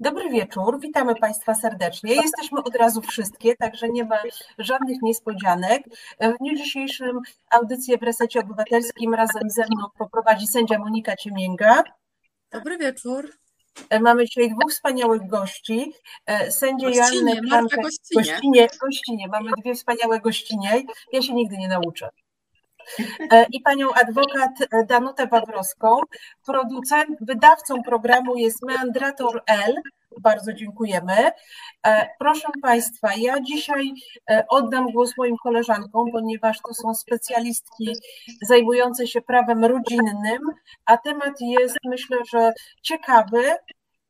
Dobry wieczór, witamy Państwa serdecznie. Jesteśmy od razu wszystkie, także nie ma żadnych niespodzianek. W dniu dzisiejszym audycję w Resecie Obywatelskim razem ze mną poprowadzi sędzia Monika Ciemięga. Dobry wieczór. Mamy dzisiaj dwóch wspaniałych gości. Sędzie Joannę Marta Klamkę. Gościnie. Gościnie, gościnie. Mamy dwie wspaniałe gościnie. Ja się nigdy nie nauczę. E, I panią adwokat Danutę Wawrowską, producent, wydawcą programu jest Meandrator L. Bardzo dziękujemy. E, Proszę Państwa, ja dzisiaj e, oddam głos moim koleżankom, ponieważ to są specjalistki zajmujące się prawem rodzinnym, a temat jest myślę, że ciekawy,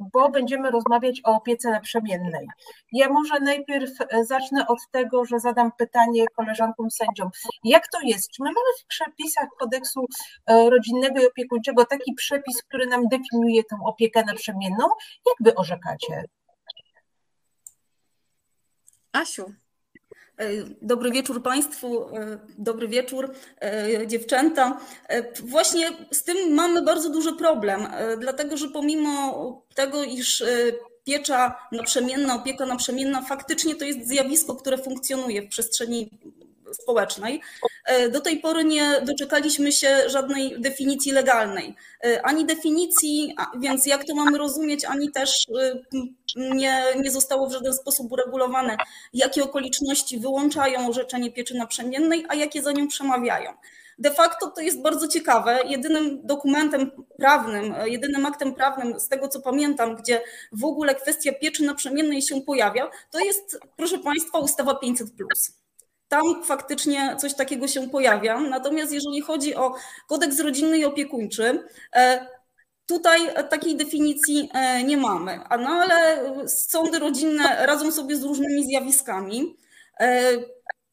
bo będziemy rozmawiać o opiece naprzemiennej. Ja może najpierw e, zacznę od tego, że zadam pytanie koleżankom sędziom. Jak to jest? Czy my mamy w przepisach kodeksu e, rodzinnego i opiekuńczego taki przepis, który nam definiuje tę opiekę naprzemienną? Jak wy orzekacie? Asiu, Dobry wieczór Państwu, e, dobry wieczór e, dziewczęta. E, Właśnie z tym mamy bardzo duży problem, e, dlatego że pomimo tego, iż e, piecza naprzemienna, opieka naprzemienna faktycznie to jest zjawisko, które funkcjonuje w przestrzeni społecznej, e, do tej pory nie doczekaliśmy się żadnej definicji legalnej. E, Ani definicji, więc jak to mamy rozumieć, ani też e, nie, nie zostało w żaden sposób uregulowane, jakie okoliczności wyłączają orzeczenie pieczy naprzemiennej, a jakie za nią przemawiają. De facto to jest bardzo ciekawe. Jedynym dokumentem prawnym, jedynym aktem prawnym, z tego co pamiętam, gdzie w ogóle kwestia pieczy naprzemiennej się pojawia, to jest, proszę Państwa, ustawa 500. Tam faktycznie coś takiego się pojawia. Natomiast jeżeli chodzi o kodeks rodzinny i opiekuńczy, e, Tutaj takiej definicji e, nie mamy, no ale sądy rodzinne radzą sobie z różnymi zjawiskami, e,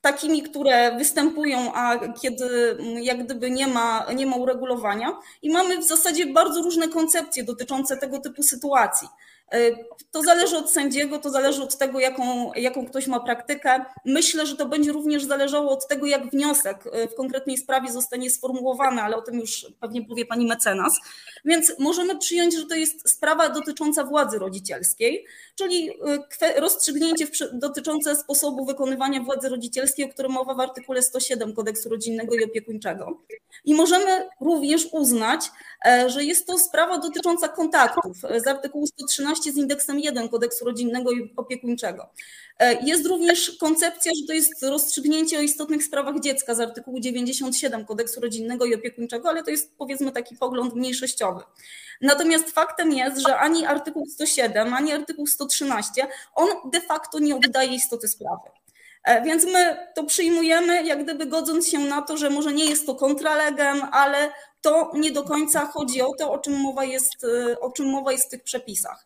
takimi, które występują, a kiedy jak gdyby nie ma, nie ma uregulowania. I mamy w zasadzie bardzo różne koncepcje dotyczące tego typu sytuacji. E, To zależy od sędziego, to zależy od tego, jaką, jaką ktoś ma praktykę. Myślę, że to będzie również zależało od tego, jak wniosek e, w konkretnej sprawie zostanie sformułowany, ale o tym już pewnie powie pani mecenas. Więc możemy przyjąć, że to jest sprawa dotycząca władzy rodzicielskiej, czyli y, rozstrzygnięcie dotyczące sposobu wykonywania władzy rodzicielskiej, o którym mowa w artykule 107 Kodeksu Rodzinnego i Opiekuńczego. I możemy również uznać, e, że jest to sprawa dotycząca kontaktów e, z artykułu 113 z indeksem 1 Kodeksu Rodzinnego i Opiekuńczego. E, Jest również koncepcja, że to jest rozstrzygnięcie o istotnych sprawach dziecka z artykułu 97 Kodeksu Rodzinnego i Opiekuńczego, ale to jest powiedzmy taki pogląd mniejszościowy. Natomiast faktem jest, że ani artykuł 107, ani artykuł 113, on de facto nie oddaje istoty sprawy. E, Więc my to przyjmujemy, jak gdyby godząc się na to, że może nie jest to kontralegem, ale to nie do końca chodzi o to, o czym mowa jest, e, o czym mowa jest w tych przepisach.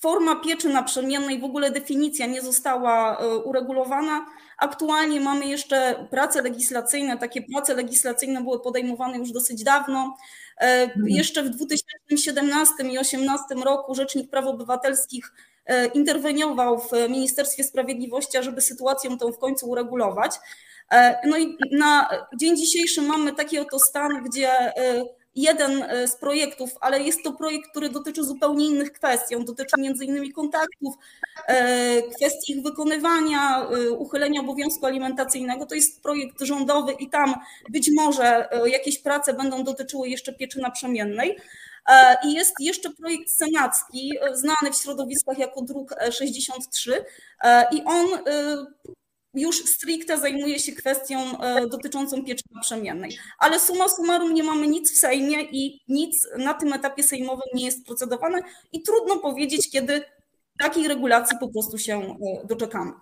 Forma pieczy naprzemiennej, w ogóle definicja nie została e, uregulowana. Aktualnie mamy jeszcze prace legislacyjne. Takie prace legislacyjne były podejmowane już dosyć dawno. E, Jeszcze w 2017 i 2018 roku Rzecznik Praw Obywatelskich e, interweniował w Ministerstwie Sprawiedliwości, ażeby sytuację tą w końcu uregulować. E, No i na dzień dzisiejszy mamy taki oto stan, gdzie jeden e, z projektów, ale jest to projekt, który dotyczy zupełnie innych kwestii. On dotyczy między innymi kontaktów, e, kwestii ich wykonywania, e, uchylenia obowiązku alimentacyjnego. To jest projekt rządowy i tam być może jakieś prace będą dotyczyły jeszcze pieczy naprzemiennej. I jest jeszcze projekt senacki, znany w środowiskach jako druk e, 63 e, i on już stricte zajmuje się kwestią e, dotyczącą pieczy naprzemiennej. Ale summa summarum nie mamy nic w Sejmie i nic na tym etapie sejmowym nie jest procedowane i trudno powiedzieć, kiedy takiej regulacji po prostu się e, doczekamy.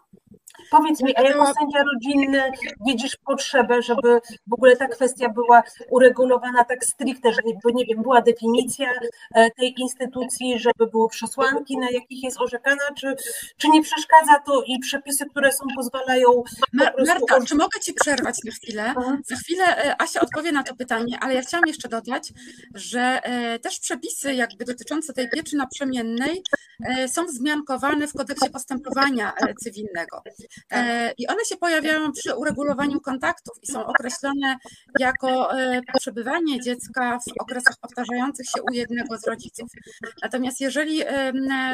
Powiedz mi, a jako sędzia rodzinny widzisz potrzebę, żeby w ogóle ta kwestia była uregulowana tak stricte, żeby, nie wiem, była definicja e, tej instytucji, żeby były przesłanki, na jakich jest orzekana, czy, czy nie przeszkadza to i przepisy, które są, pozwalają po Mar-. Marta, czy mogę Ci przerwać na chwilę? Za chwilę e, Asia odpowie na to pytanie, ale ja chciałam jeszcze dodać, że e, też przepisy jakby dotyczące tej pieczy naprzemiennej są wzmiankowane w kodeksie postępowania cywilnego. Tak. I one się pojawiają przy uregulowaniu kontaktów i są określone jako przebywanie dziecka w okresach powtarzających się u jednego z rodziców. Natomiast jeżeli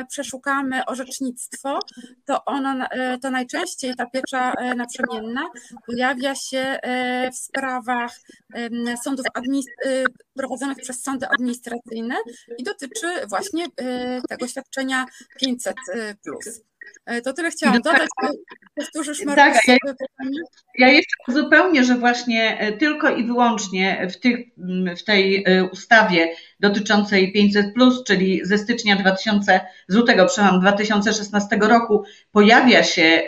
przeszukamy orzecznictwo, to ono, to najczęściej ta piecza naprzemienna pojawia się w sprawach sądów prowadzonych przez sądy administracyjne i dotyczy właśnie tego świadczenia 500 plus. E, to tyle chciałam dodać. Powtórzysz Marta, tak, ja, ja jeszcze uzupełnię, że właśnie e, tylko i wyłącznie w, tych, w tej e, ustawie dotyczącej 500, czyli ze stycznia 2000, z lutego, przepraszam, 2016 roku pojawia się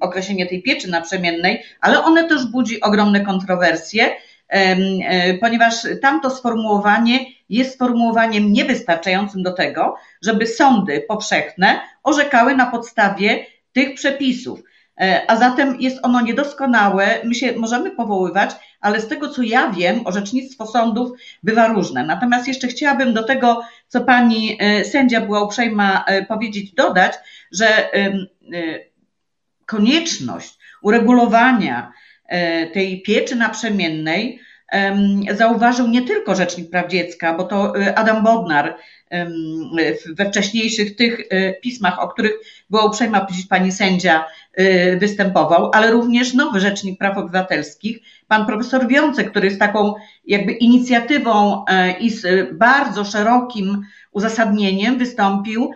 określenie tej pieczy naprzemiennej, ale one też budzi ogromne kontrowersje ponieważ tamto sformułowanie jest sformułowaniem niewystarczającym do tego, żeby sądy powszechne orzekały na podstawie tych przepisów. E, a zatem jest ono niedoskonałe, my się możemy powoływać, ale z tego co ja wiem, orzecznictwo sądów bywa różne. Natomiast jeszcze chciałabym do tego, co pani e, sędzia była uprzejma powiedzieć, dodać, że konieczność uregulowania E, tej pieczy naprzemiennej zauważył nie tylko Rzecznik Praw Dziecka, bo to e, Adam Bodnar we wcześniejszych tych e, pismach, o których była uprzejma pani sędzia, występował, ale również nowy Rzecznik Praw Obywatelskich, pan profesor Wiącek, który z taką jakby inicjatywą i z bardzo szerokim uzasadnieniem wystąpił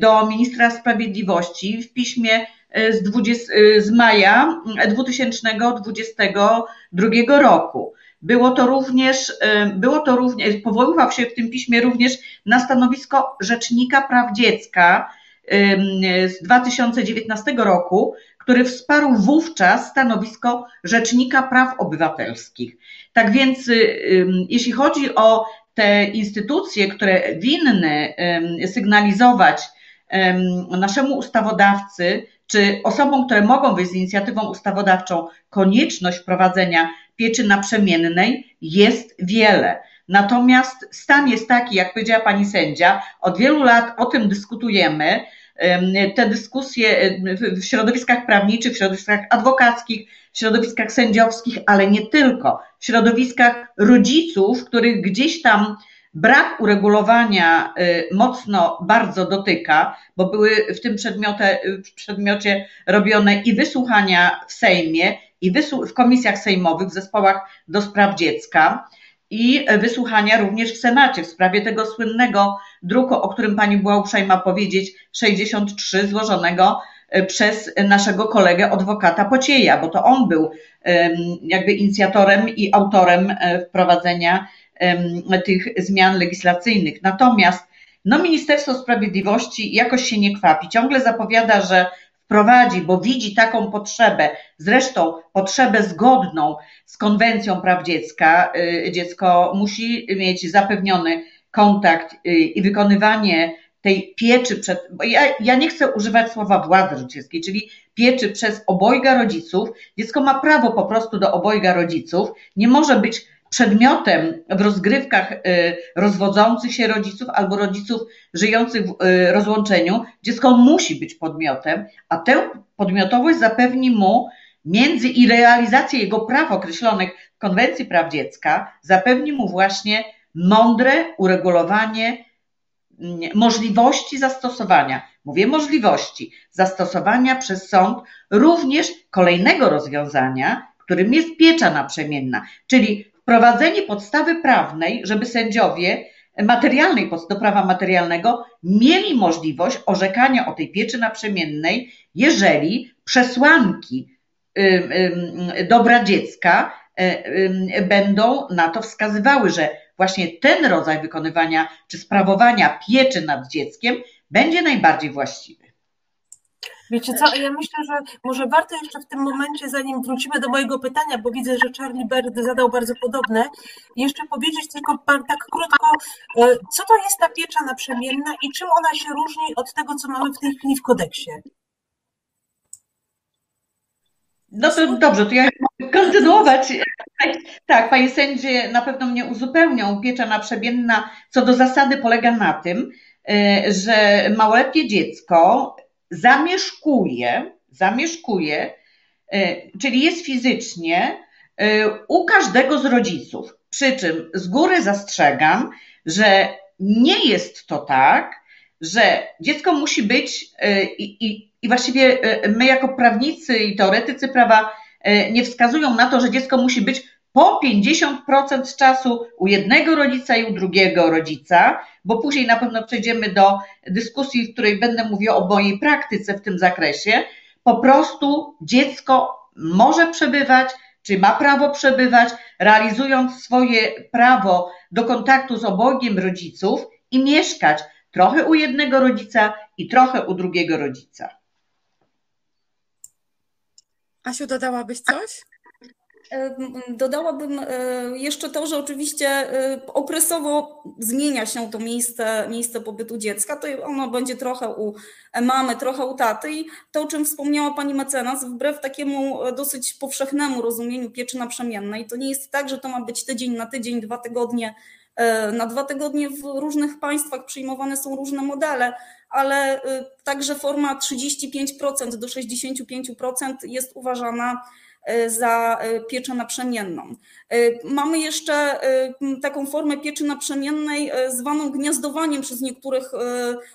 do ministra sprawiedliwości w piśmie z, 20, z maja 2022 roku. Było to również, było to również, powoływał się w tym piśmie również na stanowisko Rzecznika Praw Dziecka z 2019 roku, który wsparł wówczas stanowisko Rzecznika Praw Obywatelskich. Tak więc, jeśli chodzi o te instytucje, które winny sygnalizować naszemu ustawodawcy, czy osobom, które mogą wyjść z inicjatywą ustawodawczą, konieczność wprowadzenia pieczy naprzemiennej jest wiele. Natomiast stan jest taki, jak powiedziała pani sędzia, od wielu lat o tym dyskutujemy. Te dyskusje w środowiskach prawniczych, w środowiskach adwokackich, w środowiskach sędziowskich, ale nie tylko, w środowiskach rodziców, których gdzieś tam Brak uregulowania y, mocno bardzo dotyka, bo były w tym przedmiocie, robione i wysłuchania w Sejmie, i w komisjach sejmowych, w zespołach do spraw dziecka, i wysłuchania również w Senacie w sprawie tego słynnego druku, o którym pani była uprzejma powiedzieć, 63, złożonego y, przez naszego kolegę adwokata Pocieja, bo to on był jakby inicjatorem i autorem y, wprowadzenia tych zmian legislacyjnych. Natomiast no, Ministerstwo Sprawiedliwości jakoś się nie kwapi. Ciągle zapowiada, że wprowadzi, bo widzi taką potrzebę, zresztą potrzebę zgodną z konwencją praw dziecka. Y, dziecko musi mieć zapewniony kontakt y, i wykonywanie tej pieczy przed, bo ja, ja nie chcę używać słowa władzy rodzicielskiej, czyli pieczy przez obojga rodziców. Dziecko ma prawo po prostu do obojga rodziców. Nie może być przedmiotem w rozgrywkach y, rozwodzących się rodziców albo rodziców żyjących w y, rozłączeniu, dziecko musi być podmiotem, a tę podmiotowość zapewni mu między i realizację jego praw określonych w Konwencji Praw Dziecka, zapewni mu właśnie mądre uregulowanie mm, możliwości zastosowania. Mówię możliwości zastosowania przez sąd również kolejnego rozwiązania, którym jest piecza naprzemienna, czyli wprowadzenie podstawy prawnej, żeby sędziowie materialnej, do prawa materialnego, mieli możliwość orzekania o tej pieczy naprzemiennej, jeżeli przesłanki dobra dziecka e, będą na to wskazywały, że właśnie ten rodzaj wykonywania czy sprawowania pieczy nad dzieckiem będzie najbardziej właściwy. Wiecie co, ja myślę, że może warto jeszcze w tym momencie, zanim wrócimy do mojego pytania, bo widzę, że Charlie Bird zadał bardzo podobne, jeszcze powiedzieć tylko tak krótko, e, co to jest ta piecza naprzemienna i czym ona się różni od tego, co mamy w tej chwili w kodeksie? No to dobrze, to ja kontynuować. Tak, panie sędzie na pewno mnie uzupełnią. Piecza naprzemienna co do zasady polega na tym, e, że małoletnie dziecko zamieszkuje, zamieszkuje, czyli jest fizycznie u każdego z rodziców. Przy czym z góry zastrzegam, że nie jest to tak, że dziecko musi być i, i, i właściwie my jako prawnicy i teoretycy prawa nie wskazują na to, że dziecko musi być po 50% czasu u jednego rodzica i u drugiego rodzica, bo później na pewno przejdziemy do dyskusji, w której będę mówiła o mojej praktyce w tym zakresie. Po prostu dziecko może przebywać, czy ma prawo przebywać, realizując swoje prawo do kontaktu z obojgiem rodziców i mieszkać trochę u jednego rodzica i trochę u drugiego rodzica. Asiu, dodałabyś coś? Dodałabym e, jeszcze to, że oczywiście e, okresowo zmienia się to miejsce, miejsce pobytu dziecka. To ono będzie trochę u mamy, trochę u taty. I to, o czym wspomniała pani mecenas, wbrew takiemu e, dosyć powszechnemu rozumieniu pieczy naprzemiennej, to nie jest tak, że to ma być tydzień na tydzień, dwa tygodnie na dwa tygodnie w różnych państwach przyjmowane są różne modele, ale także forma 35% do 65% jest uważana za e, pieczę naprzemienną. E, mamy jeszcze taką formę pieczy naprzemiennej zwaną gniazdowaniem przez niektórych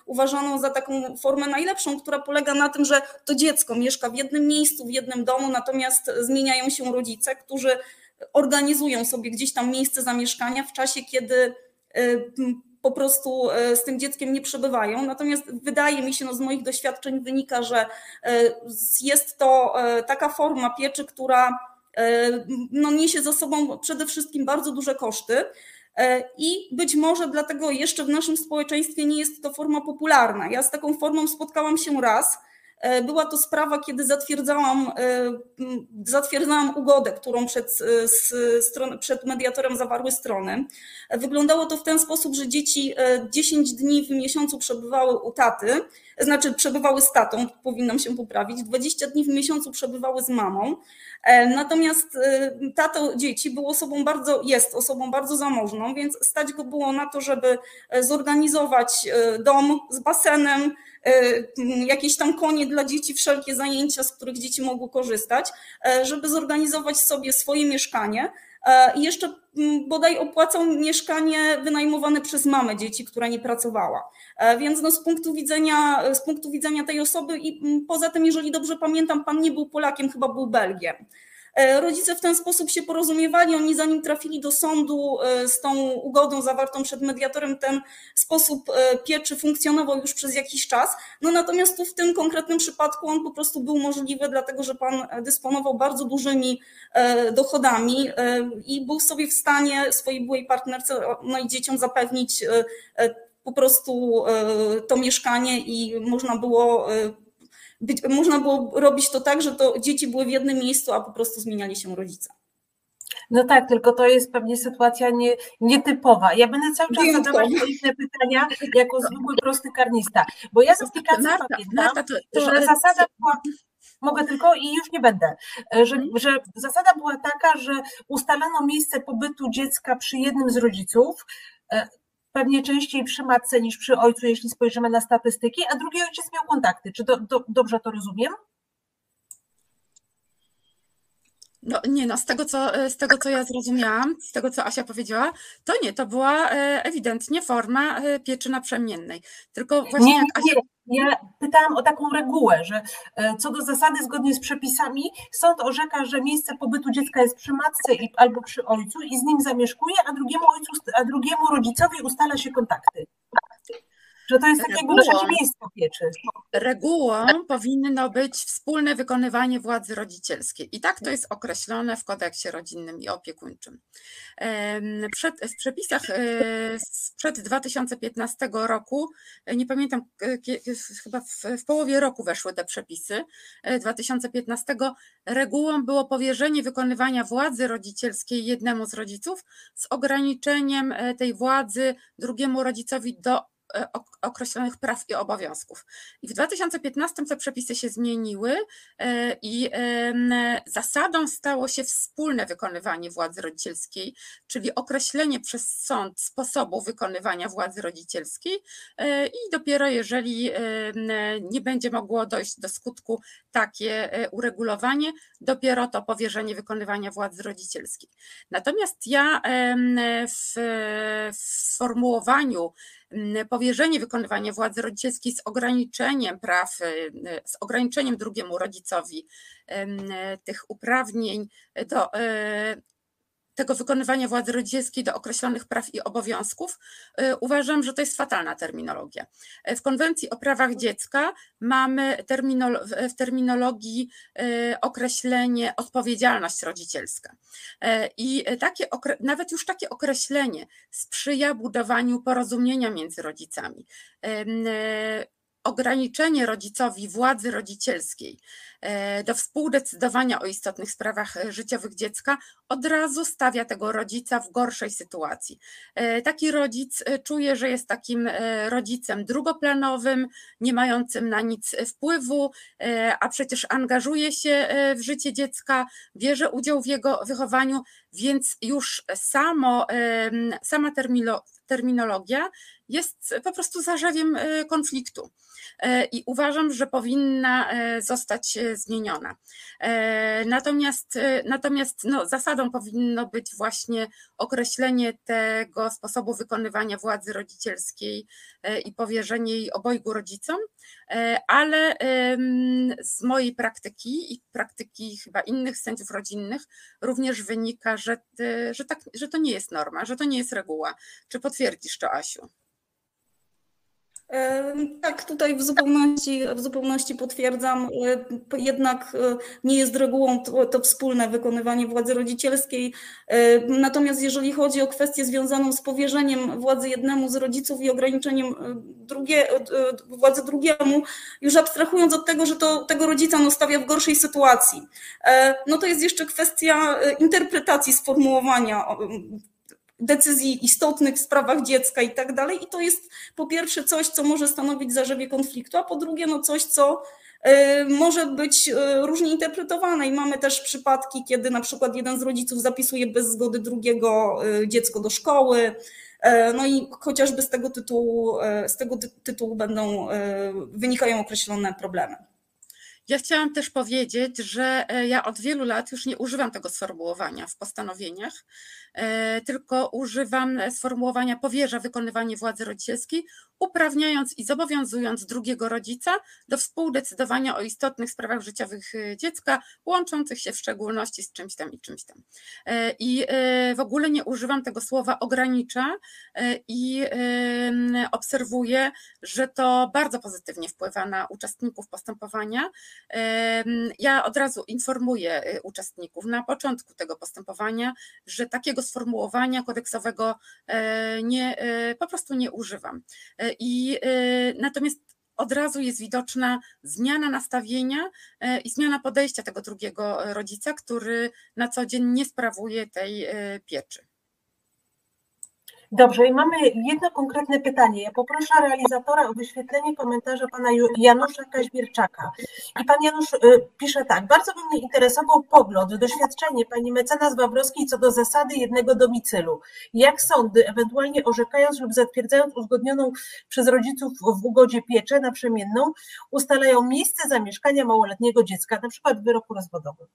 uważaną za taką formę najlepszą, która polega na tym, że to dziecko mieszka w jednym miejscu, w jednym domu, natomiast zmieniają się rodzice, którzy organizują sobie gdzieś tam miejsce zamieszkania w czasie, kiedy po prostu e, z tym dzieckiem nie przebywają. Natomiast wydaje mi się, no z moich doświadczeń wynika, że e, jest to e, taka forma pieczy, która no, niesie za sobą przede wszystkim bardzo duże koszty. I być może dlatego jeszcze w naszym społeczeństwie nie jest to forma popularna. Ja z taką formą spotkałam się raz była to sprawa, kiedy zatwierdzałam, e, zatwierdzałam ugodę, którą przed, e, przed mediatorem zawarły strony. Wyglądało to w ten sposób, że dzieci 10 dni w miesiącu przebywały u taty, znaczy przebywały z tatą, powinnam się poprawić, 20 dni w miesiącu przebywały z mamą. Natomiast tato dzieci był osobą bardzo, jest osobą bardzo zamożną, więc stać go było na to, żeby zorganizować dom z basenem, E, jakieś tam konie dla dzieci, wszelkie zajęcia, z których dzieci mogły korzystać, e, żeby zorganizować sobie swoje mieszkanie. E, I jeszcze bodaj opłacał mieszkanie wynajmowane przez mamę dzieci, która nie pracowała. Więc no z, punktu widzenia, z punktu widzenia tej osoby i poza tym, jeżeli dobrze pamiętam, pan nie był Polakiem, chyba był Belgiem. E, rodzice w ten sposób się porozumiewali, oni zanim trafili do sądu e, z tą ugodą zawartą przed mediatorem, ten sposób e, pieczy funkcjonował już przez jakiś czas. No natomiast tu w tym konkretnym przypadku on po prostu był możliwy, dlatego że pan dysponował bardzo dużymi dochodami i był sobie w stanie swojej byłej partnerce, no i dzieciom zapewnić po prostu to mieszkanie i można było być, można było robić to tak, że to dzieci były w jednym miejscu, a po prostu zmieniali się rodzice. No tak, tylko to jest pewnie sytuacja nie, nietypowa. Ja będę cały czas zadawać inne pytania jako zwykły prosty karnista, bo ja z aplikacji Marta, pamiętam, Marta, to, to, że zasada była, mogę tylko i już nie będę, że, mhm. że zasada była taka, że ustalano miejsce pobytu dziecka przy jednym z rodziców, e, pewnie częściej przy matce niż przy ojcu, jeśli spojrzymy na statystyki, a drugi ojciec miał kontakty. Czy do, do, dobrze to rozumiem? No nie, no z tego, co, z tego co ja zrozumiałam, z tego co Asia powiedziała, to nie, to była e, ewidentnie forma e, pieczy naprzemiennej. Tylko właśnie nie, Asia... Nie, ja pytałam o taką regułę, że e, co do zasady zgodnie z przepisami sąd orzeka, że miejsce pobytu dziecka jest przy matce albo przy ojcu i z nim zamieszkuje, a drugiemu ojcu, a drugiemu rodzicowi ustala się kontakty. Że to jest takie przeciwieństwo pieczy. Regułą powinno być wspólne wykonywanie władzy rodzicielskiej. I tak to jest określone w kodeksie rodzinnym i opiekuńczym. Przed, w przepisach e, sprzed 2015 roku, e, nie pamiętam, chyba w, w połowie roku weszły te przepisy 2015, e, regułą było powierzenie wykonywania władzy rodzicielskiej jednemu z rodziców z ograniczeniem tej władzy drugiemu rodzicowi do określonych praw i obowiązków. I w 2015 te przepisy się zmieniły i zasadą stało się wspólne wykonywanie władzy rodzicielskiej, czyli określenie przez sąd sposobu wykonywania władzy rodzicielskiej i dopiero jeżeli nie będzie mogło dojść do skutku takie uregulowanie, dopiero to powierzenie wykonywania władzy rodzicielskiej. Natomiast ja w, w sformułowaniu powierzenie wykonywania władzy rodzicielskiej z ograniczeniem praw, z ograniczeniem drugiemu rodzicowi tych uprawnień do tego wykonywania władzy rodzicielskiej do określonych praw i obowiązków, y, uważam, że to jest fatalna terminologia. W konwencji o prawach dziecka mamy terminolo w terminologii y, określenie odpowiedzialność rodzicielska. Y, I takie, nawet już takie określenie sprzyja budowaniu porozumienia między rodzicami ograniczenie rodzicowi władzy rodzicielskiej e, do współdecydowania o istotnych sprawach e, życiowych dziecka od razu stawia tego rodzica w gorszej sytuacji. E, taki rodzic czuje, że jest takim rodzicem drugoplanowym, nie mającym na nic wpływu, a przecież angażuje się w życie dziecka, bierze udział w jego wychowaniu, więc już samo, sama terminologia jest po prostu zarzewiem konfliktu. E, i uważam, że powinna e, zostać e, zmieniona. Natomiast, natomiast no, zasadą powinno być właśnie określenie tego sposobu wykonywania władzy rodzicielskiej i powierzenie jej obojgu rodzicom, ale z mojej praktyki i praktyki chyba innych sędziów rodzinnych również wynika, że, że, tak, że to nie jest norma, że to nie jest reguła. Czy potwierdzisz to, Asiu? Tak, tutaj w zupełności, w zupełności potwierdzam. E, jednak e, nie jest regułą to, to, wspólne wykonywanie władzy rodzicielskiej. E, natomiast jeżeli chodzi o kwestię związaną z powierzeniem władzy jednemu z rodziców i ograniczeniem drugie, władzy drugiemu, już abstrahując od tego, że to tego rodzica no, stawia w gorszej sytuacji, no to jest jeszcze kwestia interpretacji sformułowania decyzji istotnych w sprawach dziecka i tak dalej. I to jest po pierwsze coś, co może stanowić zarzewie konfliktu, a po drugie no coś, co y, może być y, różnie interpretowane i mamy też przypadki, kiedy na przykład jeden z rodziców zapisuje bez zgody drugiego y, dziecko do szkoły, no i chociażby z tego tytułu, z tego tytułu będą, wynikają określone problemy. Ja chciałam też powiedzieć, że e, ja od wielu lat już nie używam tego sformułowania w postanowieniach, e, tylko używam sformułowania powierza wykonywanie władzy rodzicielskiej, uprawniając i zobowiązując drugiego rodzica do współdecydowania o istotnych sprawach życiowych e, dziecka, łączących się w szczególności z czymś tam i czymś tam. I w ogóle nie używam tego słowa ogranicza i obserwuję, że to bardzo pozytywnie wpływa na uczestników postępowania, ja od razu informuję y, uczestników na początku tego postępowania, że takiego sformułowania kodeksowego e, nie, e, po prostu nie używam. E, I natomiast od razu jest widoczna zmiana nastawienia i zmiana podejścia tego drugiego rodzica, który na co dzień nie sprawuje tej pieczy. Dobrze, i mamy jedno konkretne pytanie. Ja poproszę realizatora o wyświetlenie komentarza pana Janusza Kaźmierczaka. I pan Janusz y, pisze tak. Bardzo by mnie interesował pogląd, doświadczenie pani mecenas Wawrowskiej co do zasady jednego domicylu. Jak sądy, ewentualnie orzekając lub zatwierdzając uzgodnioną przez rodziców w ugodzie pieczę naprzemienną, ustalają miejsce zamieszkania małoletniego dziecka, na przykład w wyroku rozwodowym.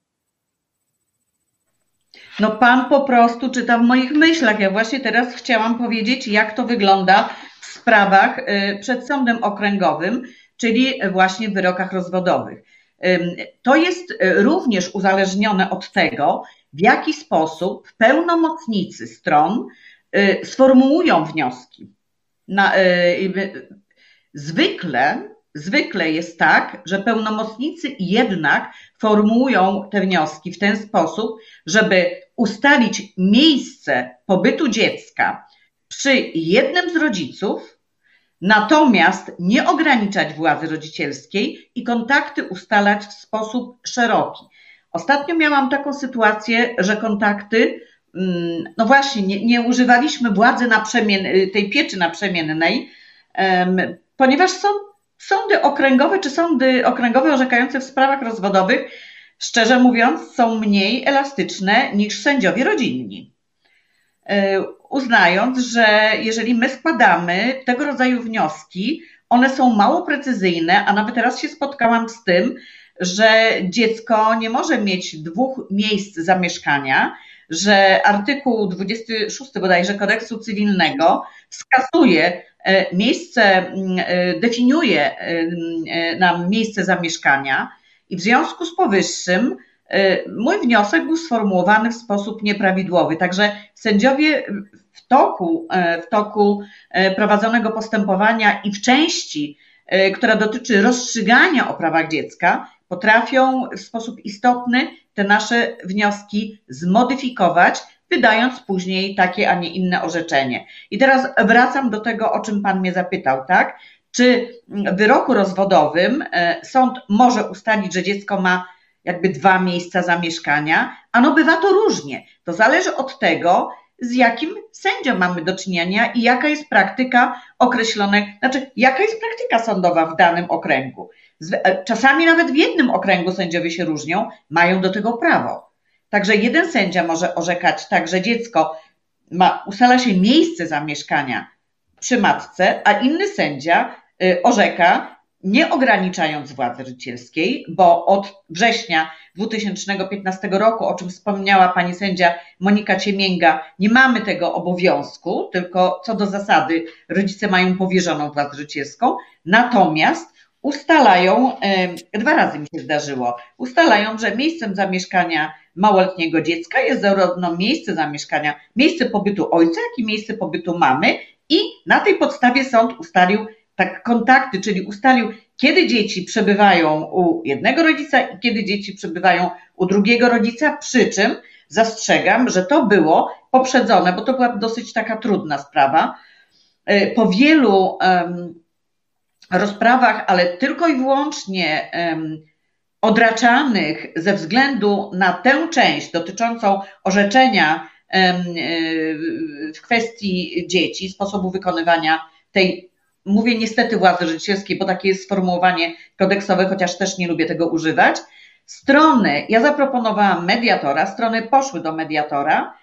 No pan po prostu czyta w moich myślach. Ja właśnie teraz chciałam powiedzieć, jak to wygląda w sprawach y, przed sądem okręgowym, czyli właśnie w wyrokach rozwodowych. To jest y, również uzależnione od tego, w jaki sposób pełnomocnicy stron y, sformułują wnioski. zwykle, zwykle jest tak, że pełnomocnicy jednak formułują te wnioski w ten sposób, żeby ustalić miejsce pobytu dziecka przy jednym z rodziców, natomiast nie ograniczać władzy rodzicielskiej i kontakty ustalać w sposób szeroki. Ostatnio miałam taką sytuację, że kontakty, mm, no właśnie, nie, nie używaliśmy władzy naprzemien, tej pieczy naprzemiennej, ponieważ są sądy okręgowe czy sądy okręgowe orzekające w sprawach rozwodowych, szczerze mówiąc, są mniej elastyczne niż sędziowie rodzinni. E, uznając, że jeżeli my składamy tego rodzaju wnioski, one są mało precyzyjne, a nawet teraz się spotkałam z tym, że dziecko nie może mieć dwóch miejsc zamieszkania, że artykuł 26 bodajże kodeksu cywilnego wskazuje e, miejsce, e, definiuje nam miejsce zamieszkania i w związku z powyższym mój wniosek był sformułowany w sposób nieprawidłowy. Także sędziowie w toku, e, w toku e, prowadzonego postępowania i w części, e, która dotyczy rozstrzygania o prawach dziecka, potrafią w sposób istotny te nasze wnioski zmodyfikować, wydając później takie, a nie inne orzeczenie. I teraz wracam do tego, o czym Pan mnie zapytał, tak? Czy w wyroku rozwodowym sąd może ustalić, że dziecko ma jakby dwa miejsca zamieszkania? Ano bywa to różnie. To zależy od tego, z jakim sędzią mamy do czynienia i jaka jest praktyka określonej, znaczy jaka jest praktyka sądowa w danym okręgu. E, czasami nawet w jednym okręgu sędziowie się różnią, mają do tego prawo. Także jeden sędzia może orzekać tak, że dziecko ma, ustala się miejsce zamieszkania przy matce, a inny sędzia y, orzeka, nie ograniczając władzy rodzicielskiej, bo od września 2015 roku, o czym wspomniała pani sędzia Monika Ciemięga, nie mamy tego obowiązku, tylko co do zasady rodzice mają powierzoną władzę rodzicielską, natomiast ustalają, dwa razy mi się zdarzyło, ustalają, że miejscem zamieszkania małoletniego dziecka jest zarówno miejsce zamieszkania, miejsce pobytu ojca, jak i miejsce pobytu mamy i na tej podstawie sąd ustalił tak kontakty, czyli ustalił, kiedy dzieci przebywają u jednego rodzica i kiedy dzieci przebywają u drugiego rodzica, przy czym zastrzegam, że to było poprzedzone, bo to była dosyć taka trudna sprawa. E, po wielu rozprawach, ale tylko i wyłącznie odraczanych ze względu na tę część dotyczącą orzeczenia um, w kwestii dzieci, sposobu wykonywania tej Mówię niestety władzy rodzicielskiej, bo takie jest sformułowanie kodeksowe, chociaż też nie lubię tego używać. Strony, ja zaproponowałam mediatora, strony poszły do mediatora,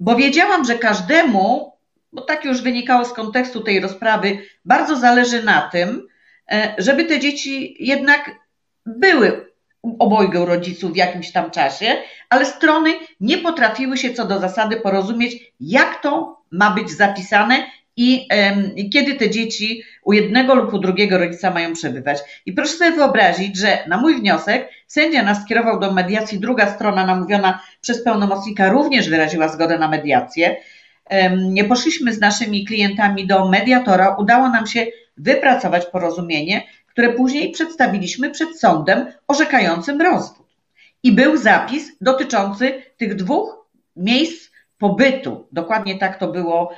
bo wiedziałam, że każdemu, bo tak już wynikało z kontekstu tej rozprawy, bardzo zależy na tym, e, żeby te dzieci jednak były obojgu rodziców w jakimś tam czasie, ale strony nie potrafiły się co do zasady porozumieć, jak to ma być zapisane i kiedy te dzieci u jednego lub u drugiego rodzica mają przebywać. I proszę sobie wyobrazić, że na mój wniosek sędzia nas skierował do mediacji, druga strona namówiona przez pełnomocnika również wyraziła zgodę na mediację. Nie poszliśmy z naszymi klientami do mediatora, udało nam się wypracować porozumienie, które później przedstawiliśmy przed sądem orzekającym rozwód. I był zapis dotyczący tych dwóch miejsc pobytu, dokładnie tak to było,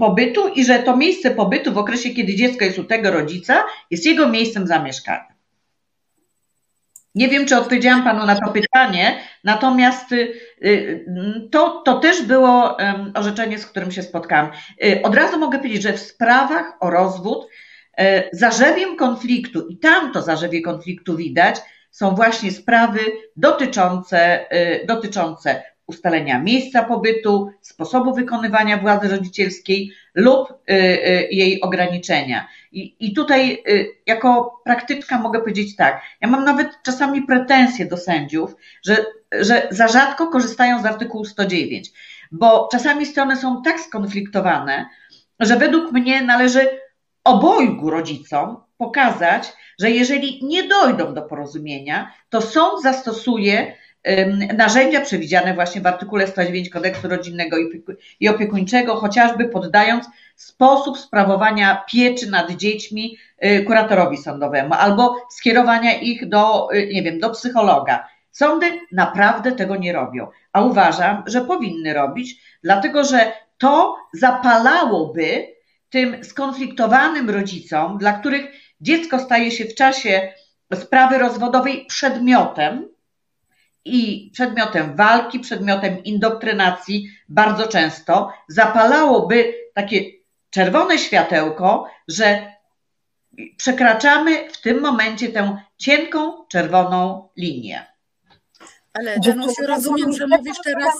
pobytu i że to miejsce pobytu w okresie, kiedy dziecko jest u tego rodzica, jest jego miejscem zamieszkania. Nie wiem, czy odpowiedziałam Panu na to pytanie, natomiast y, y, to, to też było orzeczenie, z którym się spotkałam. Y, od razu mogę powiedzieć, że w sprawach o rozwód e, zarzewiem konfliktu, i tam to zarzewie konfliktu widać, są właśnie sprawy dotyczące, dotyczące ustalenia miejsca pobytu, sposobu wykonywania władzy rodzicielskiej lub y, y, jej ograniczenia. I, I tutaj y, jako praktyczka mogę powiedzieć tak, ja mam nawet czasami pretensje do sędziów, że, że za rzadko korzystają z artykułu 109, bo czasami strony są tak skonfliktowane, że według mnie należy obojgu rodzicom pokazać, że jeżeli nie dojdą do porozumienia, to sąd zastosuje narzędzia przewidziane właśnie w artykule 109 kodeksu rodzinnego i opiekuńczego, chociażby poddając sposób sprawowania pieczy nad dziećmi y, kuratorowi sądowemu albo skierowania ich do, y, nie wiem, do psychologa. Sądy naprawdę tego nie robią, a uważam, że powinny robić, dlatego że to zapalałoby tym skonfliktowanym rodzicom, dla których dziecko staje się w czasie sprawy rozwodowej przedmiotem, i przedmiotem walki, przedmiotem indoktrynacji bardzo często zapalałoby takie czerwone światełko, że przekraczamy w tym momencie tę cienką, czerwoną linię. Ale Danusiu, rozumiem, że mówisz teraz...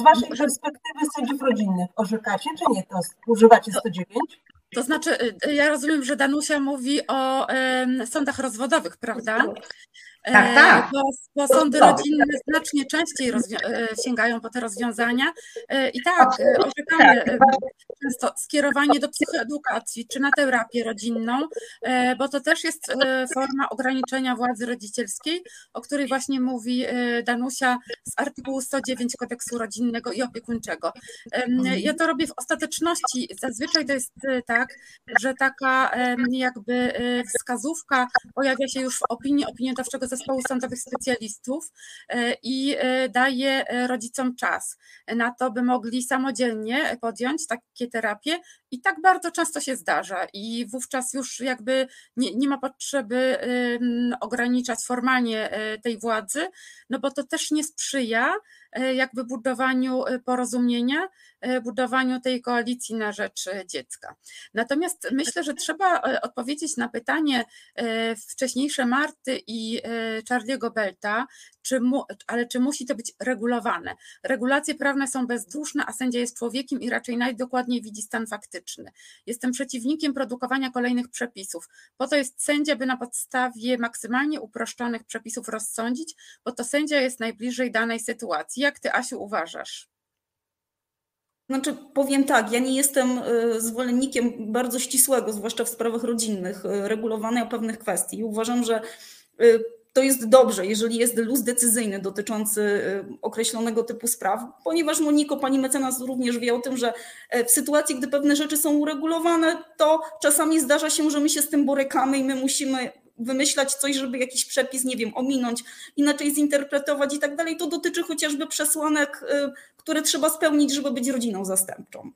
Z waszej perspektywy sędziów rodzinnych orzekacie, czy nie? To używacie 109? To znaczy, y, ja rozumiem, że Danusia mówi o sądach rozwodowych, prawda? Tak, tak. Bo, bo sądy rodzinne znacznie częściej e, sięgają po te rozwiązania. E, I tak, e, orzekamy tak. często skierowanie do psychoedukacji czy na terapię rodzinną, bo to też jest forma ograniczenia władzy rodzicielskiej, o której właśnie mówi Danusia z artykułu 109 kodeksu rodzinnego i opiekuńczego. Ja to robię w ostateczności. Zazwyczaj to jest tak, że taka jakby wskazówka pojawia się już w opinii opiniodawczego zespołu sądowych specjalistów e, i e, daje e, rodzicom czas na to, by mogli samodzielnie podjąć takie terapie. I tak bardzo często się zdarza. I wówczas już jakby nie, nie ma potrzeby ograniczać formalnie tej władzy, no bo to też nie sprzyja jakby budowaniu porozumienia, budowaniu tej koalicji na rzecz dziecka. Natomiast myślę, że trzeba odpowiedzieć na pytanie wcześniejsze Marty i Charlie'ego Belta, czy mu, ale czy musi to być regulowane? Regulacje prawne są bezduszne, a sędzia jest człowiekiem i raczej najdokładniej widzi stan faktyczny. Jestem przeciwnikiem produkowania kolejnych przepisów. Po to jest sędzia, by na podstawie maksymalnie uproszczonych przepisów rozsądzić, bo to sędzia jest najbliżej danej sytuacji. Jak ty, Asiu, uważasz? Znaczy, powiem tak, ja nie jestem e, zwolennikiem bardzo ścisłego, zwłaszcza w sprawach rodzinnych, e, regulowania pewnych kwestii. Uważam, że e, to jest dobrze, jeżeli jest luz decyzyjny dotyczący y, określonego typu spraw, ponieważ Moniko, pani mecenas również wie o tym, że e, w sytuacji, gdy pewne rzeczy są uregulowane, to czasami zdarza się, że my się z tym borykamy i my musimy wymyślać coś, żeby jakiś przepis, nie wiem, ominąć, inaczej zinterpretować i tak dalej. To dotyczy chociażby przesłanek, y, które trzeba spełnić, żeby być rodziną zastępczą.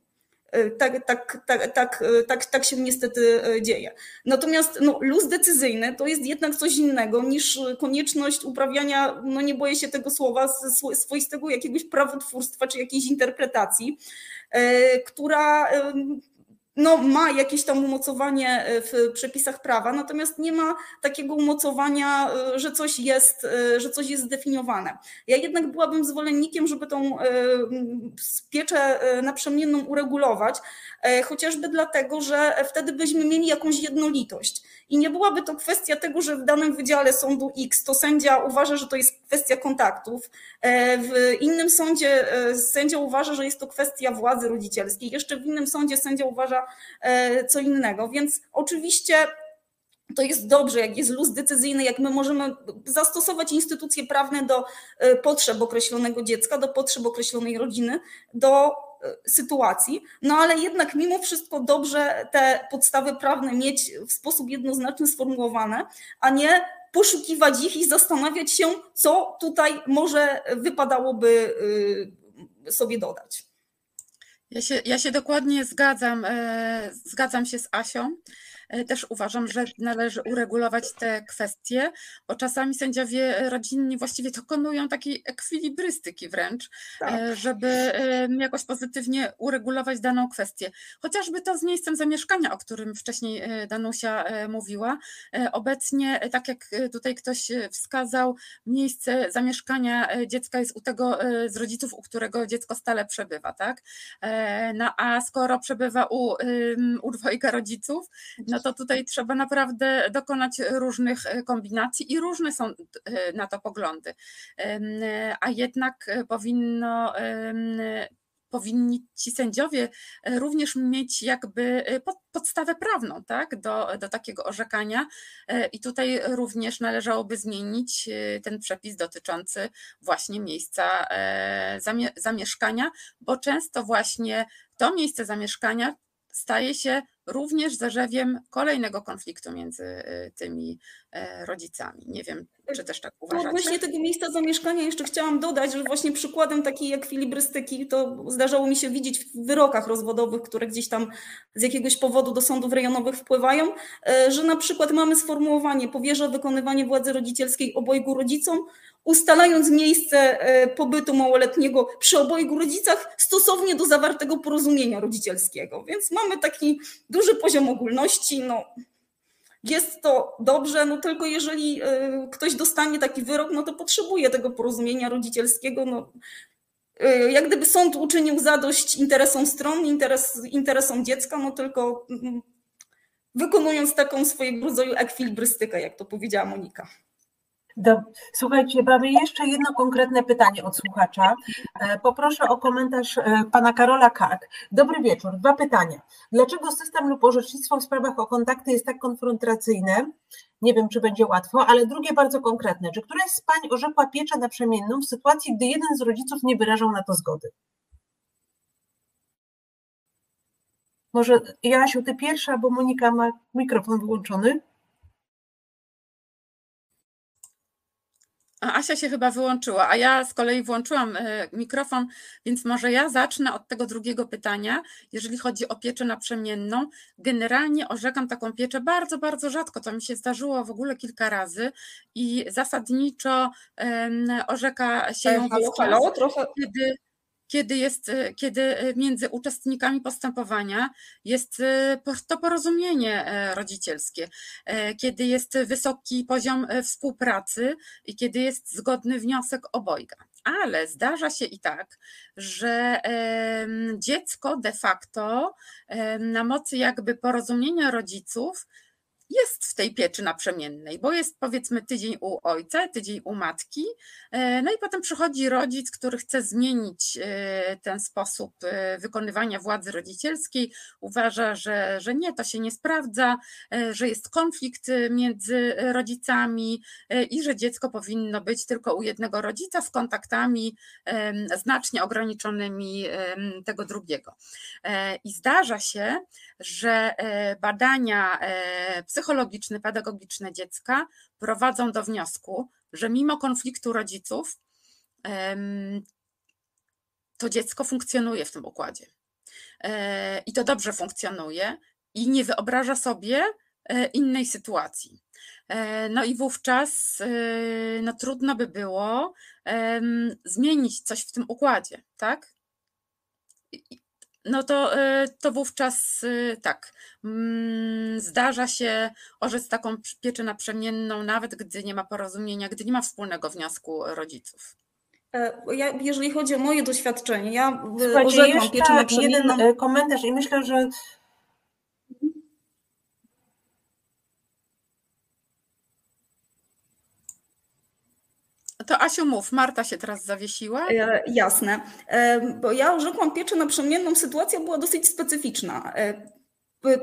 Tak, tak, tak, tak, tak, tak się niestety dzieje. Natomiast no, luz decyzyjny to jest jednak coś innego niż konieczność uprawiania, no nie boję się tego słowa, swoistego jakiegoś prawotwórstwa czy jakiejś interpretacji, która no, ma jakieś tam umocowanie e, w przepisach prawa, natomiast nie ma takiego umocowania, e, że coś jest, e, że coś jest zdefiniowane. Ja jednak byłabym zwolennikiem, żeby tą pieczę naprzemienną uregulować, chociażby dlatego, że wtedy byśmy mieli jakąś jednolitość. I nie byłaby to kwestia tego, że w danym wydziale sądu X to sędzia uważa, że to jest kwestia kontaktów, w innym sądzie sędzia uważa, że jest to kwestia władzy rodzicielskiej, jeszcze w innym sądzie sędzia uważa, E, co innego. Więc oczywiście to jest dobrze, jak jest luz decyzyjny, jak my możemy zastosować instytucje prawne do e, potrzeb określonego dziecka, do potrzeb określonej rodziny, do e, sytuacji, no ale jednak mimo wszystko dobrze te podstawy prawne mieć w sposób jednoznaczny sformułowane, a nie poszukiwać ich i zastanawiać się, co tutaj może wypadałoby sobie dodać. Ja się, ja się dokładnie zgadzam, e, zgadzam się z Asią. E, też uważam, że należy uregulować te kwestie, bo czasami sędziowie rodzinni właściwie dokonują takiej ekwilibrystyki wręcz, e, tak. żeby jakoś pozytywnie uregulować daną kwestię. Chociażby to z miejscem zamieszkania, o którym wcześniej Danusia mówiła. Obecnie, tak jak tutaj ktoś wskazał, miejsce zamieszkania dziecka jest u tego z rodziców, u którego dziecko stale przebywa, tak? No a skoro przebywa u, u dwojga rodziców, no to tutaj trzeba naprawdę dokonać różnych e, kombinacji i różne są e, na to poglądy. A jednak powinno powinni ci sędziowie również mieć jakby podstawę prawną tak, do, do takiego orzekania. I tutaj również należałoby zmienić ten przepis dotyczący właśnie miejsca zamieszkania, bo często właśnie to miejsce zamieszkania staje się również zarzewiem kolejnego konfliktu między tymi rodzicami. Nie wiem, czy też tak uważacie? Odnośnie tego miejsca zamieszkania jeszcze chciałam dodać, że właśnie przykładem takiej ekwilibrystyki to zdarzało mi się widzieć w wyrokach rozwodowych, które gdzieś tam z jakiegoś powodu do sądów rejonowych wpływają, że na przykład mamy sformułowanie powierza wykonywanie władzy rodzicielskiej obojgu rodzicom, ustalając miejsce e, pobytu małoletniego przy obojgu rodzicach stosownie do zawartego porozumienia rodzicielskiego. Więc mamy taki duży poziom ogólności. No, jest to dobrze, no tylko jeżeli e, ktoś dostanie taki wyrok, no to potrzebuje tego porozumienia rodzicielskiego. No, e, jak gdyby sąd uczynił zadość interesom stron, interes, interesom dziecka, no tylko mm, wykonując taką swojego rodzaju ekwilibrystykę, jak to powiedziała Monika. Słuchajcie, mamy jeszcze jedno konkretne pytanie od słuchacza. E, poproszę o komentarz e, pana Karola Kak. Dobry wieczór. Dwa pytania. Dlaczego system lub orzecznictwo w sprawach o kontakty jest tak konfrontacyjne? Nie wiem, czy będzie łatwo, ale drugie bardzo konkretne. Czy któraś z pań orzekła pieczę naprzemienną w sytuacji, gdy jeden z rodziców nie wyrażał na to zgody? Może Jasiu, ty pierwsza, bo Monika ma mikrofon wyłączony. Asia się chyba wyłączyła, a ja z kolei włączyłam e, mikrofon, więc może ja zacznę od tego drugiego pytania. Jeżeli chodzi o pieczę naprzemienną, generalnie orzekam taką pieczę bardzo, bardzo rzadko. To mi się zdarzyło w ogóle kilka razy i zasadniczo orzeka się ją halo, halo, trochę... kiedy kiedy, jest, e, kiedy e, między uczestnikami postępowania jest e, to porozumienie rodzicielskie, kiedy jest wysoki poziom współpracy i kiedy jest zgodny wniosek obojga. Ale zdarza się i tak, że dziecko de facto na mocy jakby porozumienia rodziców jest w tej pieczy naprzemiennej, bo jest powiedzmy tydzień u ojca, tydzień u matki, e, no i potem przychodzi rodzic, który chce zmienić e, ten sposób e, wykonywania władzy rodzicielskiej, uważa, że, że nie, to się nie sprawdza, że jest konflikt między rodzicami i że dziecko powinno być tylko u jednego rodzica z kontaktami znacznie ograniczonymi tego drugiego. I zdarza się, że badania psychologiczne, psychologiczne, pedagogiczne dziecka prowadzą do wniosku, że mimo konfliktu rodziców, to dziecko funkcjonuje w tym układzie. E, I to dobrze funkcjonuje i nie wyobraża sobie e, innej sytuacji. E, no i wówczas no, trudno by było zmienić coś w tym układzie, tak? No to, y, to wówczas y, tak, mm, zdarza się orzec taką pieczę naprzemienną, nawet gdy nie ma porozumienia, gdy nie ma wspólnego wniosku rodziców. E, ja, jeżeli chodzi o moje doświadczenie, ja Słuchajcie, orzekłam pieczę naprzemienną. jeden komentarz i myślę, że To Asiu mów, Marta się teraz zawiesiła. E, jasne, e, bo ja orzekłam pieczę naprzemienną, sytuacja była dosyć specyficzna. E,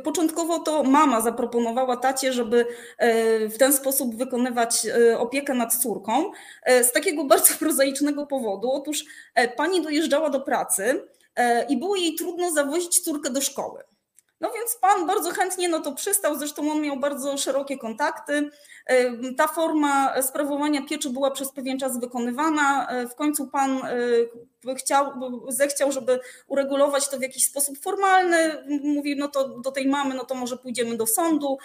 początkowo to mama zaproponowała tacie, żeby w ten sposób wykonywać opiekę nad córką z takiego bardzo prozaicznego powodu. Otóż pani dojeżdżała do pracy i było jej trudno zawozić córkę do szkoły. No więc pan bardzo chętnie no to przystał, zresztą on miał bardzo szerokie kontakty. Ta forma sprawowania pieczy była przez pewien czas wykonywana. W końcu pan chciał, zechciał, żeby uregulować to w jakiś sposób formalny. Mówi, no to do tej mamy, no to może pójdziemy do sądu.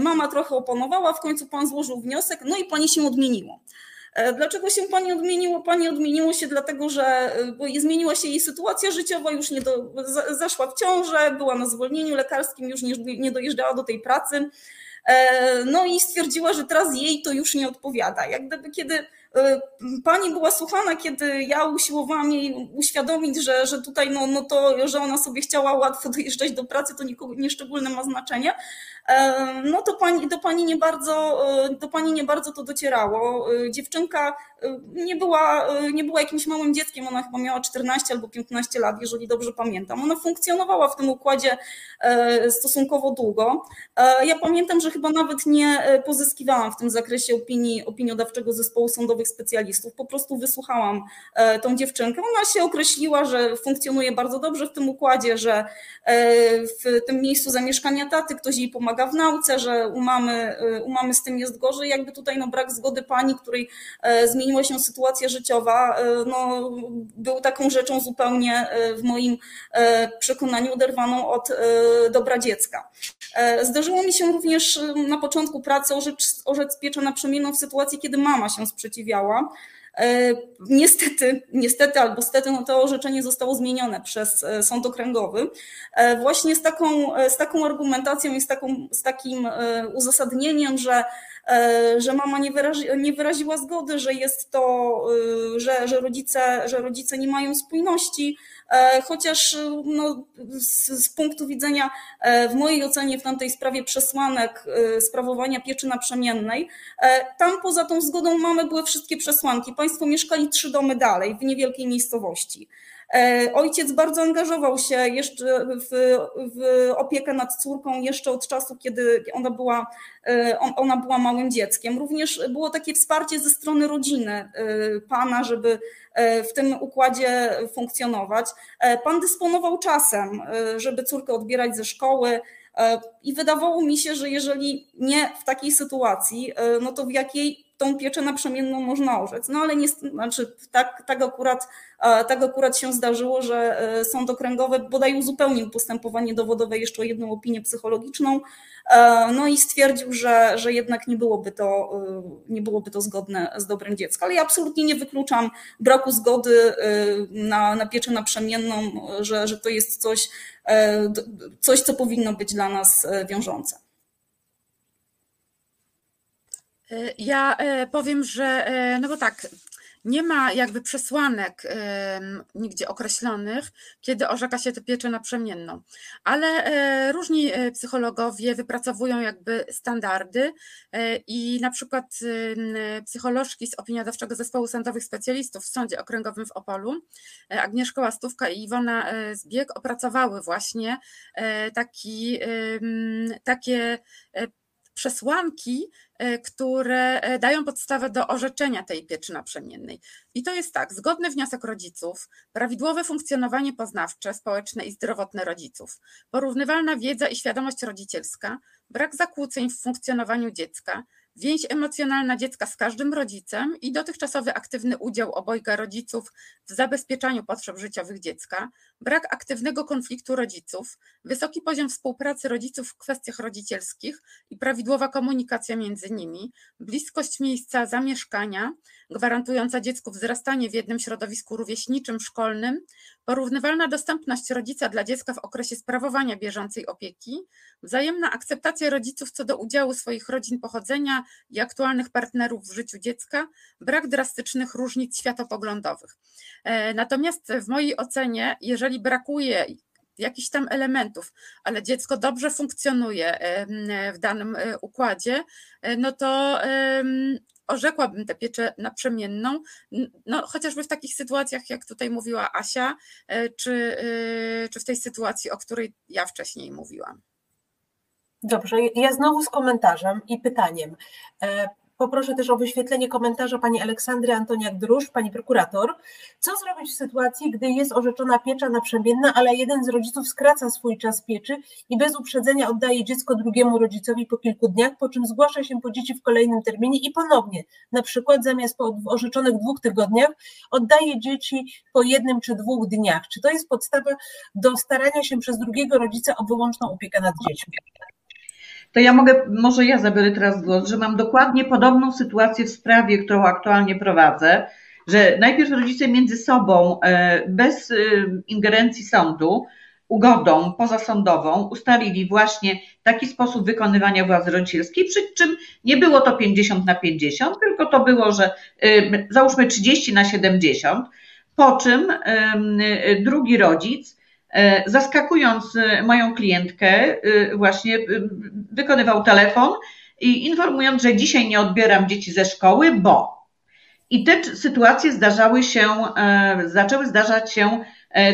Mama trochę oponowała, w końcu pan złożył wniosek, no i pani się odmieniło. E, dlaczego się pani odmieniło? Pani odmieniło się dlatego, że e, zmieniła się jej sytuacja życiowa, już nie do, zaszła w ciążę, była na zwolnieniu lekarskim, już nie, nie dojeżdżała do tej pracy. E, no i stwierdziła, że teraz jej to już nie odpowiada. Jak gdyby kiedy pani była słuchana, kiedy ja usiłowałam jej uświadomić, że, że tutaj no, no to, że ona sobie chciała łatwo dojeżdżać do pracy, to nieszczególne ma znaczenie, no to pani, do, pani nie bardzo, do pani nie bardzo to docierało. Dziewczynka nie była, nie była jakimś małym dzieckiem, ona chyba miała 14 albo 15 lat, jeżeli dobrze pamiętam. Ona funkcjonowała w tym układzie e, stosunkowo długo. E, ja pamiętam, że chyba nawet nie pozyskiwałam w tym zakresie opinii opiniodawczego zespołu okozanych specjalistów. Po prostu wysłuchałam tą dziewczynkę. Ona się określiła, że funkcjonuje bardzo dobrze w tym układzie, że w tym miejscu zamieszkania taty ktoś jej pomaga w nauce, że u mamy, u mamy z tym jest gorzej. Jakby tutaj no, brak zgody pani, której zmieniła się sytuacja życiowa, no, był taką rzeczą zupełnie w moim przekonaniu oderwaną od dobra dziecka. Zdarzyło mi się również na początku pracy orzec, orzec pieczę naprzemienną w sytuacji, kiedy mama się sprzeciwiała. Niestety, niestety albo stety, no to orzeczenie zostało zmienione przez sąd okręgowy. Właśnie z taką, z taką argumentacją i z, taką, z takim uzasadnieniem, że że mama nie, wyrazi, nie wyraziła zgody, że jest to, że, że, rodzice, że rodzice nie mają spójności, E, chociaż no, z, z, punktu widzenia e, w mojej ocenie w tamtej sprawie przesłanek e, sprawowania pieczy naprzemiennej, tam poza tą zgodą mamy były wszystkie przesłanki. Państwo mieszkali trzy domy dalej, w niewielkiej miejscowości. Ojciec bardzo angażował się jeszcze w, w, opiekę nad córką jeszcze od czasu, kiedy ona była, ona była małym dzieckiem. Również było takie wsparcie ze strony rodziny pana, żeby w tym układzie funkcjonować. Pan dysponował czasem, żeby córkę odbierać ze szkoły. I wydawało mi się, że jeżeli nie w takiej sytuacji, no to w jakiej tą pieczę naprzemienną można orzec. No ale nie, znaczy tak, tak, akurat, tak akurat się zdarzyło, że e, sąd okręgowy bodaj uzupełnił postępowanie dowodowe jeszcze o jedną opinię psychologiczną, e, no i stwierdził, że, że jednak nie byłoby, to, e, nie byłoby to zgodne z dobrem dziecka. Ale ja absolutnie nie wykluczam braku zgody na, na pieczę naprzemienną, że, że to jest coś, coś, co powinno być dla nas wiążące. Ja powiem, że no bo tak, nie ma jakby przesłanek nigdzie określonych, kiedy orzeka się tę pieczę naprzemienną, ale różni psychologowie wypracowują jakby standardy i na przykład psycholożki z opiniodawczego zespołu sądowych specjalistów w Sądzie Okręgowym w Opolu, Agnieszka Łastówka i Iwona Zbieg opracowały właśnie taki, takie przesłanki, e, które e, dają podstawę do orzeczenia tej pieczy naprzemiennej. I to jest tak, zgodny wniosek rodziców, prawidłowe funkcjonowanie poznawcze, społeczne i zdrowotne rodziców, porównywalna wiedza i świadomość rodzicielska, brak zakłóceń w funkcjonowaniu dziecka, Więź emocjonalna dziecka z każdym rodzicem i dotychczasowy aktywny udział obojga rodziców w zabezpieczaniu potrzeb życiowych dziecka, brak aktywnego konfliktu rodziców, wysoki poziom współpracy rodziców w kwestiach rodzicielskich i prawidłowa komunikacja między nimi, bliskość miejsca zamieszkania, gwarantująca dziecku wzrastanie w jednym środowisku rówieśniczym, szkolnym, porównywalna dostępność rodzica dla dziecka w okresie sprawowania bieżącej opieki, wzajemna akceptacja rodziców co do udziału swoich rodzin pochodzenia i aktualnych partnerów w życiu dziecka, brak drastycznych różnic światopoglądowych. E, natomiast w mojej ocenie, jeżeli brakuje jakichś tam elementów, ale dziecko dobrze funkcjonuje w danym e, układzie, e, no to orzekłabym tę pieczę naprzemienną, no, chociażby w takich sytuacjach, jak tutaj mówiła Asia, czy, czy w tej sytuacji, o której ja wcześniej mówiłam. Dobrze, ja znowu z komentarzem i pytaniem. Poproszę też o wyświetlenie komentarza pani Aleksandry Antoniak-Drusz, pani prokurator. Co zrobić w sytuacji, gdy jest orzeczona piecza naprzemienna, ale jeden z rodziców skraca swój czas pieczy i bez uprzedzenia oddaje dziecko drugiemu rodzicowi po kilku dniach, po czym zgłasza się po dzieci w kolejnym terminie i ponownie, na przykład zamiast po orzeczonych dwóch tygodniach, oddaje dzieci po jednym czy dwóch dniach. Czy to jest podstawa do starania się przez drugiego rodzica o wyłączną opiekę nad dziećmi? To ja mogę, może ja zabiorę teraz głos, że mam dokładnie podobną sytuację w sprawie, którą aktualnie prowadzę, że najpierw rodzice między sobą, e, bez e, ingerencji sądu, ugodą pozasądową ustalili właśnie taki sposób wykonywania władzy rodzicielskiej, przy czym nie było to 50 na 50, tylko to było, że e, załóżmy 30 na 70, po czym drugi rodzic zaskakując e, moją klientkę, e, właśnie wykonywał telefon i informując, że dzisiaj nie odbieram dzieci ze szkoły, bo. I te sytuacje zdarzały się, zaczęły zdarzać się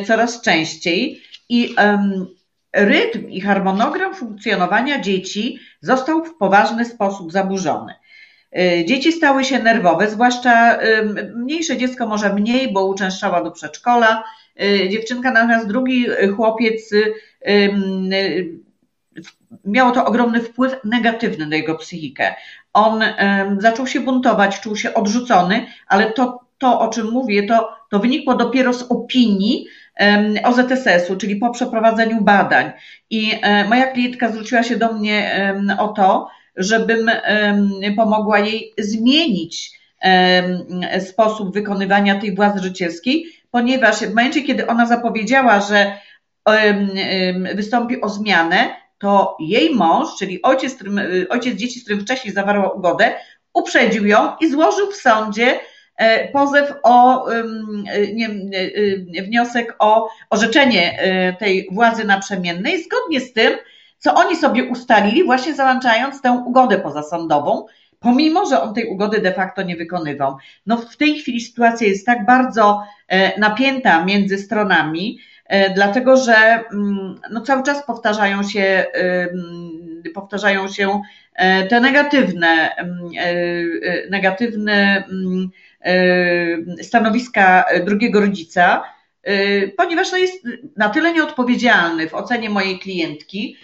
coraz częściej i rytm i harmonogram funkcjonowania dzieci został w poważny sposób zaburzony. Dzieci stały się nerwowe, zwłaszcza mniejsze dziecko może mniej, bo uczęszczała do przedszkola. Dziewczynka, natomiast drugi chłopiec miało to ogromny wpływ negatywny na jego psychikę. On zaczął się buntować, czuł się odrzucony, ale to, to o czym mówię, to, to wynikło dopiero z opinii OZSS-u, czyli po przeprowadzeniu badań. I moja klientka zwróciła się do mnie o to, żebym pomogła jej zmienić sposób wykonywania tej władzy rodzicielskiej, ponieważ w momencie, kiedy ona zapowiedziała, że wystąpi o zmianę, to jej mąż, czyli ojciec, ojciec dzieci, z którym wcześniej zawarła ugodę, uprzedził ją i złożył w sądzie e, pozew o nie, e, wniosek o orzeczenie e, tej władzy naprzemiennej, zgodnie z tym, co oni sobie ustalili, właśnie załączając tę ugodę pozasądową, pomimo, że on tej ugody de facto nie wykonywał. No w tej chwili sytuacja jest tak bardzo napięta między stronami, E, dlatego że mm, no cały czas powtarzają się, powtarzają się e, te negatywne, e, negatywne stanowiska drugiego rodzica, ponieważ no jest na tyle nieodpowiedzialny w ocenie mojej klientki,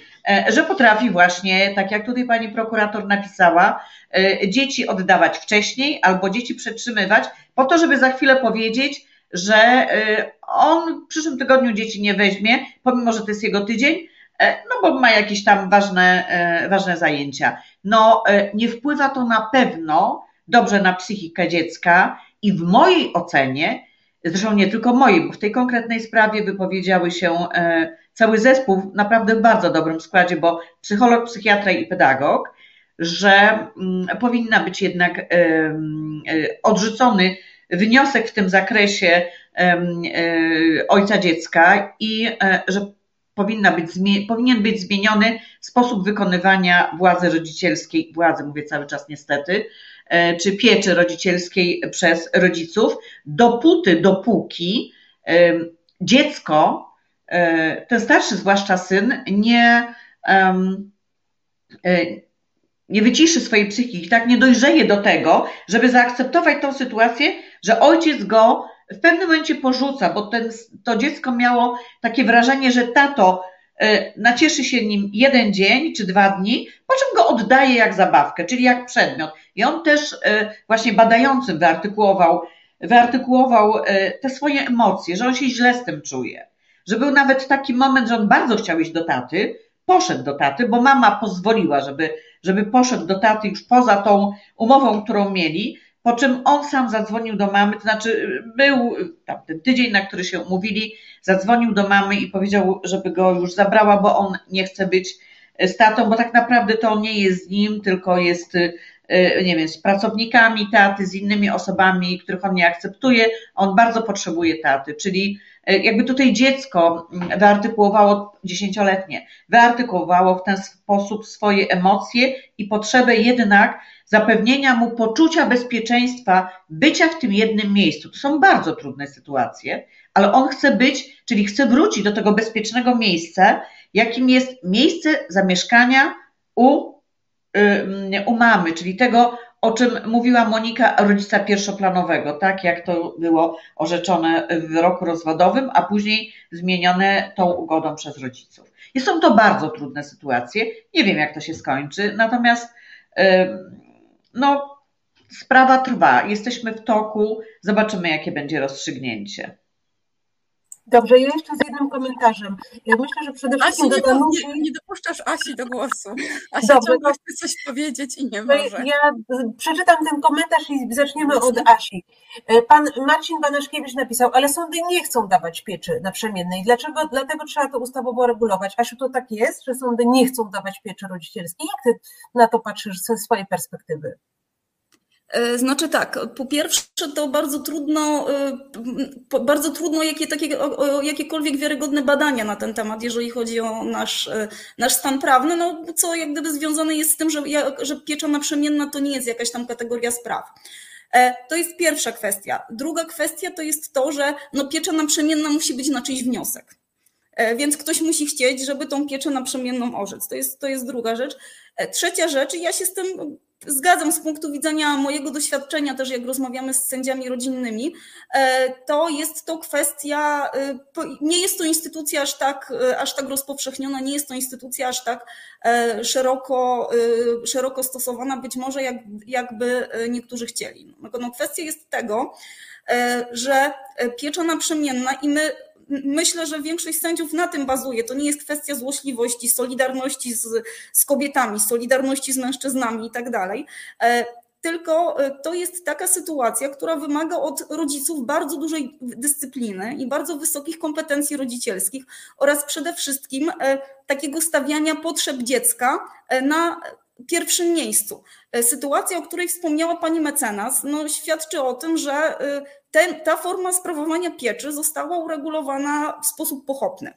że potrafi właśnie, tak jak tutaj pani prokurator napisała, dzieci oddawać wcześniej albo dzieci przetrzymywać, po to, żeby za chwilę powiedzieć, że y, on w przyszłym tygodniu dzieci nie weźmie, pomimo, że to jest jego tydzień, e, no bo ma jakieś tam ważne, e, ważne zajęcia. No e, nie wpływa to na pewno dobrze na psychikę dziecka i w mojej ocenie, zresztą nie tylko mojej, bo w tej konkretnej sprawie wypowiedziały się cały zespół w naprawdę bardzo dobrym składzie, bo psycholog, psychiatra i pedagog, że mm, powinna być jednak odrzucony wniosek w tym zakresie e, ojca dziecka i e, że powinna być, powinien być zmieniony sposób wykonywania władzy rodzicielskiej, władzy mówię cały czas niestety, e, czy pieczy rodzicielskiej przez rodziców, dopóty, dopóki dziecko, ten starszy zwłaszcza syn, nie, nie wyciszy swojej psychiki, tak nie dojrzeje do tego, żeby zaakceptować tą sytuację, że ojciec go w pewnym momencie porzuca, bo ten, to dziecko miało takie wrażenie, że tato y, nacieszy się nim jeden dzień czy dwa dni, po czym go oddaje jak zabawkę, czyli jak przedmiot. I on też właśnie badającym wyartykułował, wyartykułował te swoje emocje, że on się źle z tym czuje. Że był nawet taki moment, że on bardzo chciał iść do taty, poszedł do taty, bo mama pozwoliła, żeby, żeby poszedł do taty już poza tą umową, którą mieli, po czym on sam zadzwonił do mamy, to znaczy był tam ten tydzień, na który się umówili, zadzwonił do mamy i powiedział, żeby go już zabrała, bo on nie chce być z tatą, bo tak naprawdę to nie jest z nim, tylko jest, e, nie wiem, z pracownikami taty, z innymi osobami, których on nie akceptuje. On bardzo potrzebuje taty, czyli e, jakby tutaj dziecko wyartykułowało, dziesięcioletnie, wyartykułowało w ten sposób swoje emocje i potrzebę jednak zapewnienia mu poczucia bezpieczeństwa, bycia w tym jednym miejscu. To są bardzo trudne sytuacje, ale on chce być, czyli chce wrócić do tego bezpiecznego miejsca, jakim jest miejsce zamieszkania u, u mamy, czyli tego, o czym mówiła Monika, rodzica pierwszoplanowego, tak jak to było orzeczone w wyroku rozwodowym, a później zmienione tą ugodą przez rodziców. I są to bardzo trudne sytuacje. Nie wiem, jak to się skończy, natomiast no, sprawa trwa. Jesteśmy w toku. Zobaczymy, jakie będzie rozstrzygnięcie. Dobrze, ja jeszcze z jednym komentarzem. Ja myślę, że przede wszystkim Asi, nie, Danusi... nie, nie, dopuszczasz Asi do głosu. Asia Dobrze, ciągle chce coś powiedzieć i nie może. Ja przeczytam ten komentarz i zaczniemy od Asi. E, pan Marcin Banaszkiewicz napisał, ale sądy nie chcą dawać pieczy naprzemiennej. Dlaczego? Dlatego trzeba to ustawowo regulować. Asiu, to tak jest, że sądy nie chcą dawać pieczy rodzicielskiej? Jak ty na to patrzysz ze swojej perspektywy? E, znaczy tak, po pierwsze to bardzo trudno, e, bardzo trudno jakie, takie, jakiekolwiek wiarygodne badania na ten temat, jeżeli chodzi o nasz, e, nasz stan prawny, no co jak gdyby związane jest z tym, że, że piecza naprzemienna to nie jest jakaś tam kategoria spraw. To jest pierwsza kwestia. Druga kwestia to jest to, że no piecza naprzemienna musi być na czyjś wniosek. Więc ktoś musi chcieć, żeby tą pieczę naprzemienną orzec. To jest, to jest druga rzecz. Trzecia rzecz, ja się z tym zgadzam z punktu widzenia mojego doświadczenia, też jak rozmawiamy z sędziami rodzinnymi, e, to jest to kwestia, e, nie jest to instytucja aż tak, e, aż tak rozpowszechniona, nie jest to instytucja aż tak szeroko, szeroko stosowana, być może jak, jakby niektórzy chcieli. No, kwestia jest tego, że piecza naprzemienna i my myślę, że większość sędziów na tym bazuje. To nie jest kwestia złośliwości, solidarności z, z kobietami, solidarności z mężczyznami i tak dalej. E, tylko e, to jest taka sytuacja, która wymaga od rodziców bardzo dużej dyscypliny i bardzo wysokich kompetencji rodzicielskich oraz przede wszystkim e, takiego stawiania potrzeb dziecka na pierwszym miejscu. Sytuacja, o której wspomniała pani mecenas, no, świadczy o tym, że ten, ta forma sprawowania pieczy została uregulowana w sposób pochopny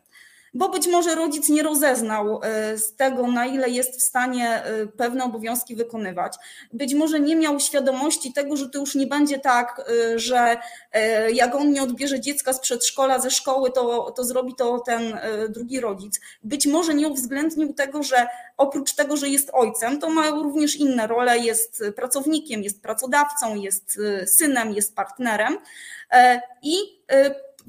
bo być może rodzic nie rozeznał e, z tego, na ile jest w stanie e, pewne obowiązki wykonywać. Być może nie miał świadomości tego, że to już nie będzie tak, e, że jak on nie odbierze dziecka z przedszkola, ze szkoły, to, to zrobi to ten drugi rodzic. Być może nie uwzględnił tego, że oprócz tego, że jest ojcem, to ma również inne role, jest pracownikiem, jest pracodawcą, jest synem, jest partnerem. I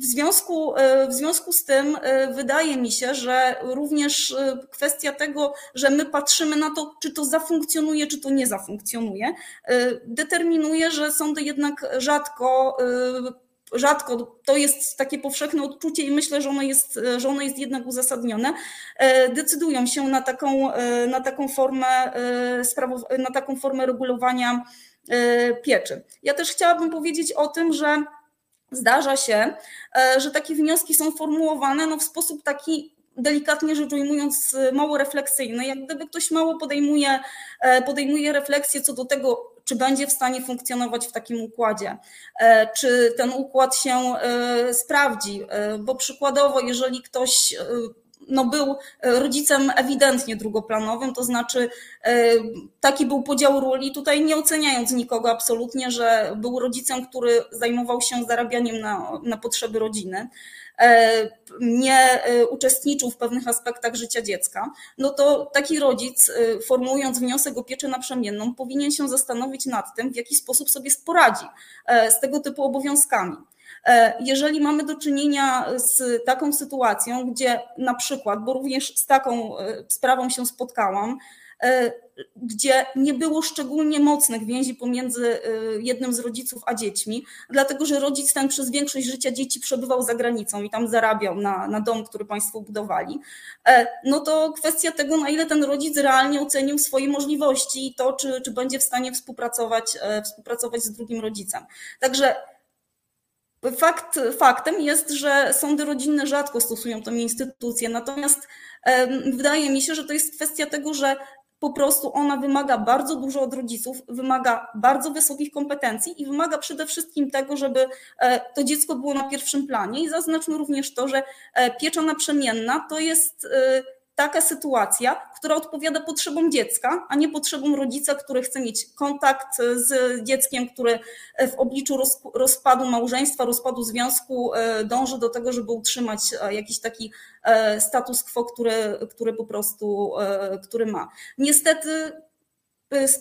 w związku, e, w związku z tym e, wydaje mi się, że również e, kwestia tego, że my patrzymy na to, czy to zafunkcjonuje, czy to nie zafunkcjonuje, determinuje, że sądy jednak rzadko rzadko, to jest takie powszechne odczucie i myślę, że ono jest, że ono jest jednak uzasadnione, decydują się na taką, na taką formę na taką formę regulowania pieczy. Ja też chciałabym powiedzieć o tym, że zdarza się, e, że takie wnioski są formułowane no, w sposób taki delikatnie rzecz ujmując, mało refleksyjny. Jak gdyby ktoś mało podejmuje, e, podejmuje refleksję co do tego, czy będzie w stanie funkcjonować w takim układzie, e, czy ten układ się sprawdzi, bo przykładowo, jeżeli ktoś no był e, rodzicem ewidentnie drugoplanowym, to znaczy e, taki był podział ról tutaj nie oceniając nikogo absolutnie, że był rodzicem, który zajmował się zarabianiem na, na potrzeby rodziny e, nie uczestniczył w pewnych aspektach życia dziecka, no to taki rodzic, formułując wniosek o pieczę naprzemienną, powinien się zastanowić nad tym, w jaki sposób sobie poradzi z tego typu obowiązkami. E, jeżeli mamy do czynienia z taką sytuacją, gdzie na przykład, bo również z taką e, sprawą się spotkałam, e, gdzie nie było szczególnie mocnych więzi pomiędzy jednym z rodziców a dziećmi, dlatego że rodzic ten przez większość życia dzieci przebywał za granicą i tam zarabiał na, na dom, który państwo budowali, no to kwestia tego, na ile ten rodzic realnie ocenił swoje możliwości i to, czy, czy będzie w stanie współpracować, współpracować z drugim rodzicem. Także Fakt, faktem jest, że sądy rodzinne rzadko stosują tę instytucję, natomiast wydaje mi się, że to jest kwestia tego, że po prostu ona wymaga bardzo dużo od rodziców, wymaga bardzo wysokich kompetencji i wymaga przede wszystkim tego, żeby e, to dziecko było na pierwszym planie. I zaznaczmy również to, że e, piecza naprzemienna to jest e, taka sytuacja, która odpowiada potrzebom dziecka, a nie potrzebom rodzica, który chce mieć kontakt z dzieckiem, który w obliczu rozpadu małżeństwa, rozpadu związku e, dąży do tego, żeby utrzymać e, jakiś taki e, status quo, który, który po prostu który ma. Niestety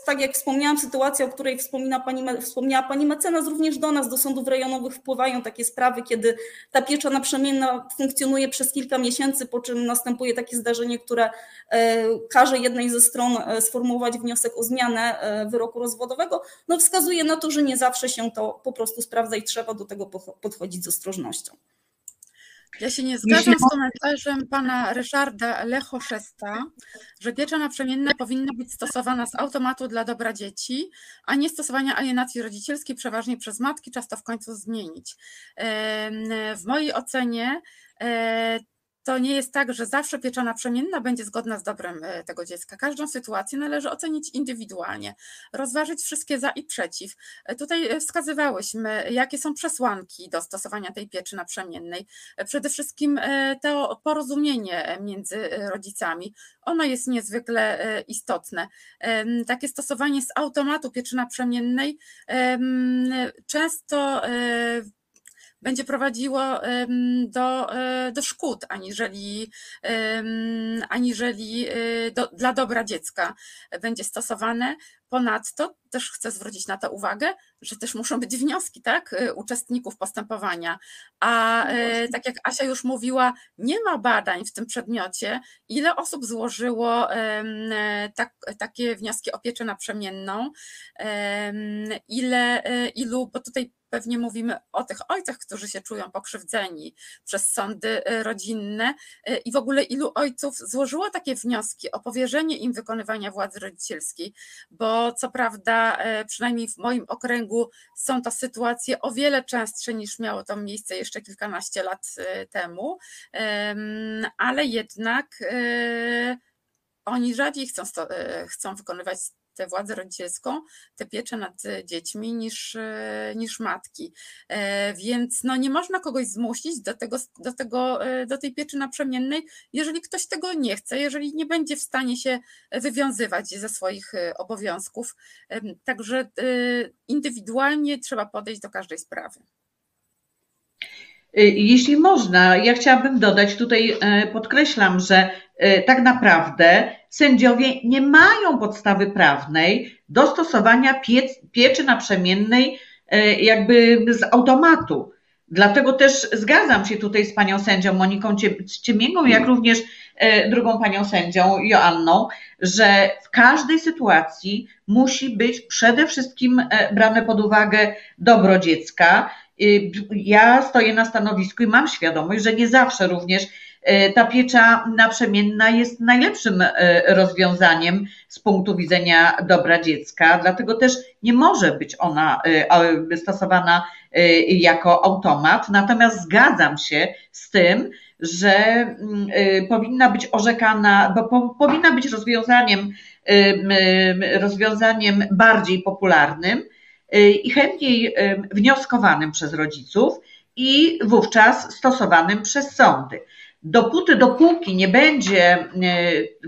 tak jak wspomniałam, sytuacja, o której wspomina pani, wspomniała pani mecenas, również do nas, do sądów rejonowych wpływają takie sprawy, kiedy ta piecza naprzemienna funkcjonuje przez kilka miesięcy, po czym następuje takie zdarzenie, które e, każe jednej ze stron e, sformułować wniosek o zmianę wyroku rozwodowego, no wskazuje na to, że nie zawsze się to po prostu sprawdza i trzeba do tego podchodzić z ostrożnością. Ja się nie zgadzam z komentarzem pana Ryszarda Lechoszesta, że piecza naprzemienna powinna być stosowana z automatu dla dobra dzieci, a nie stosowania alienacji rodzicielskiej przeważnie przez matki, czas to w końcu zmienić. W mojej ocenie e, to nie jest tak, że zawsze pieczona przemienna będzie zgodna z dobrem e, tego dziecka. Każdą sytuację należy ocenić indywidualnie, rozważyć wszystkie za i przeciw. E, tutaj e, wskazywałyśmy, jakie są przesłanki do stosowania tej pieczy naprzemiennej. Przede wszystkim to porozumienie między rodzicami. Ono jest niezwykle istotne. Takie stosowanie z automatu pieczy naprzemiennej często będzie prowadziło do, e, do szkód, aniżeli, aniżeli e, do, dla dobra dziecka będzie stosowane. Ponadto też chcę zwrócić na to uwagę, że też muszą być wnioski, tak, y, uczestników postępowania. A no tak jak Asia już mówiła, nie ma badań w tym przedmiocie, ile osób złożyło tak, takie wnioski o pieczę naprzemienną, ile, ilu, bo tutaj pewnie mówimy o tych ojcach, którzy się czują pokrzywdzeni przez sądy rodzinne. I w ogóle ilu ojców złożyło takie wnioski o powierzenie im wykonywania władzy rodzicielskiej, bo co prawda, e, przynajmniej w moim okręgu, są to sytuacje o wiele częstsze niż miało to miejsce jeszcze kilkanaście lat temu, ale jednak oni rzadziej chcą, chcą wykonywać tę władzę rodzicielską, tę pieczę nad e, dziećmi niż, e, niż matki. E, więc no nie można kogoś zmusić do, tego, do, tego, do tej pieczy naprzemiennej, jeżeli ktoś tego nie chce, jeżeli nie będzie w stanie się wywiązywać ze swoich obowiązków. Także indywidualnie trzeba podejść do każdej sprawy. Jeśli można, ja chciałabym dodać, tutaj podkreślam, że tak naprawdę sędziowie nie mają podstawy prawnej do stosowania piec, pieczy naprzemiennej jakby z automatu. Dlatego też zgadzam się tutaj z panią sędzią Moniką Ciemięgą, jak również drugą panią sędzią Joanną, że w każdej sytuacji musi być przede wszystkim brane pod uwagę dobro dziecka. Ja stoję na stanowisku i mam świadomość, że nie zawsze również E, ta piecza naprzemienna jest najlepszym e, rozwiązaniem z punktu widzenia dobra dziecka, dlatego też nie może być ona stosowana jako automat. Natomiast zgadzam się z tym, że powinna być orzekana, bo powinna być rozwiązaniem, rozwiązaniem bardziej popularnym i chętniej wnioskowanym przez rodziców i wówczas stosowanym przez sądy. Dopóty, dopóki nie będzie e,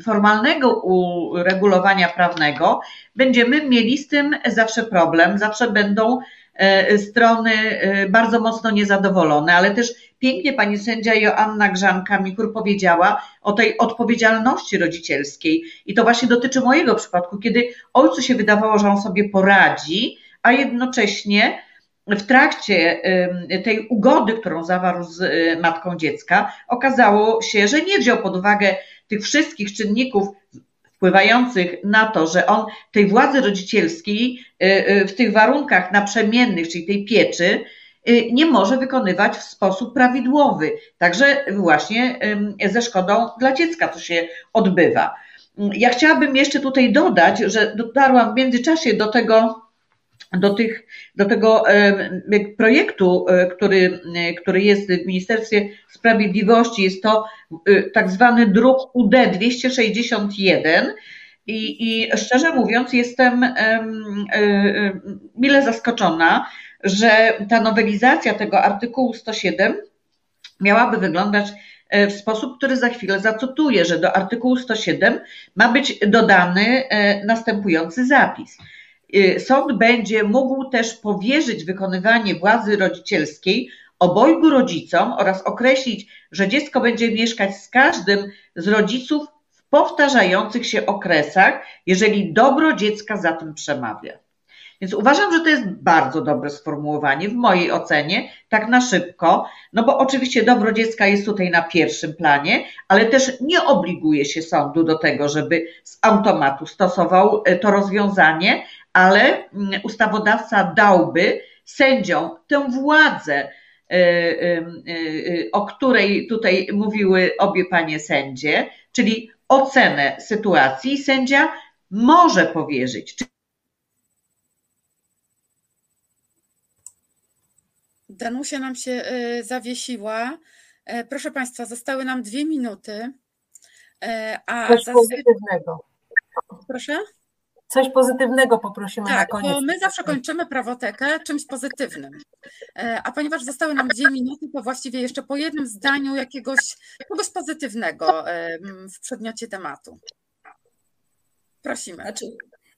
formalnego uregulowania prawnego, będziemy mieli z tym zawsze problem, zawsze będą e, strony bardzo mocno niezadowolone, ale też pięknie pani sędzia Joanna Grzanka-Mikur powiedziała o tej odpowiedzialności rodzicielskiej i to właśnie dotyczy mojego przypadku, kiedy ojcu się wydawało, że on sobie poradzi, a jednocześnie w trakcie tej ugody, którą zawarł z y, matką dziecka, okazało się, że nie wziął pod uwagę tych wszystkich czynników wpływających na to, że on tej władzy rodzicielskiej y, y, w tych warunkach naprzemiennych, czyli tej pieczy, nie może wykonywać w sposób prawidłowy. Także właśnie ze szkodą dla dziecka to się odbywa. Ja chciałabym jeszcze tutaj dodać, że dotarłam w międzyczasie do tego, do, tych, do tego projektu, e, który, e, który jest w Ministerstwie Sprawiedliwości. Jest to e, tak zwany druk UD 261. I, I szczerze mówiąc, jestem mile zaskoczona, że ta nowelizacja tego artykułu 107 miałaby wyglądać w sposób, który za chwilę zacytuję, że do artykułu 107 ma być dodany następujący zapis. Y, sąd będzie mógł też powierzyć wykonywanie władzy rodzicielskiej obojgu rodzicom oraz określić, że dziecko będzie mieszkać z każdym z rodziców w powtarzających się okresach, jeżeli dobro dziecka za tym przemawia. Więc uważam, że to jest bardzo dobre sformułowanie w mojej ocenie, tak na szybko, no bo oczywiście dobro dziecka jest tutaj na pierwszym planie, ale też nie obliguje się sądu do tego, żeby z automatu stosował e, to rozwiązanie, ale mm, ustawodawca dałby sędziom tę władzę, e, e, e, o której tutaj mówiły obie panie sędzie, czyli ocenę sytuacji sędzia może powierzyć. Danusia nam się zawiesiła. Proszę Państwa, zostały nam dwie minuty. A Coś pozytywnego. Proszę? Coś pozytywnego poprosimy tak, na koniec. Bo my zawsze kończymy prawotekę czymś pozytywnym. E, a ponieważ zostały nam dwie minuty, to właściwie jeszcze po jednym zdaniu jakiegoś, jakiegoś pozytywnego w przedmiocie tematu. Prosimy. Znaczy,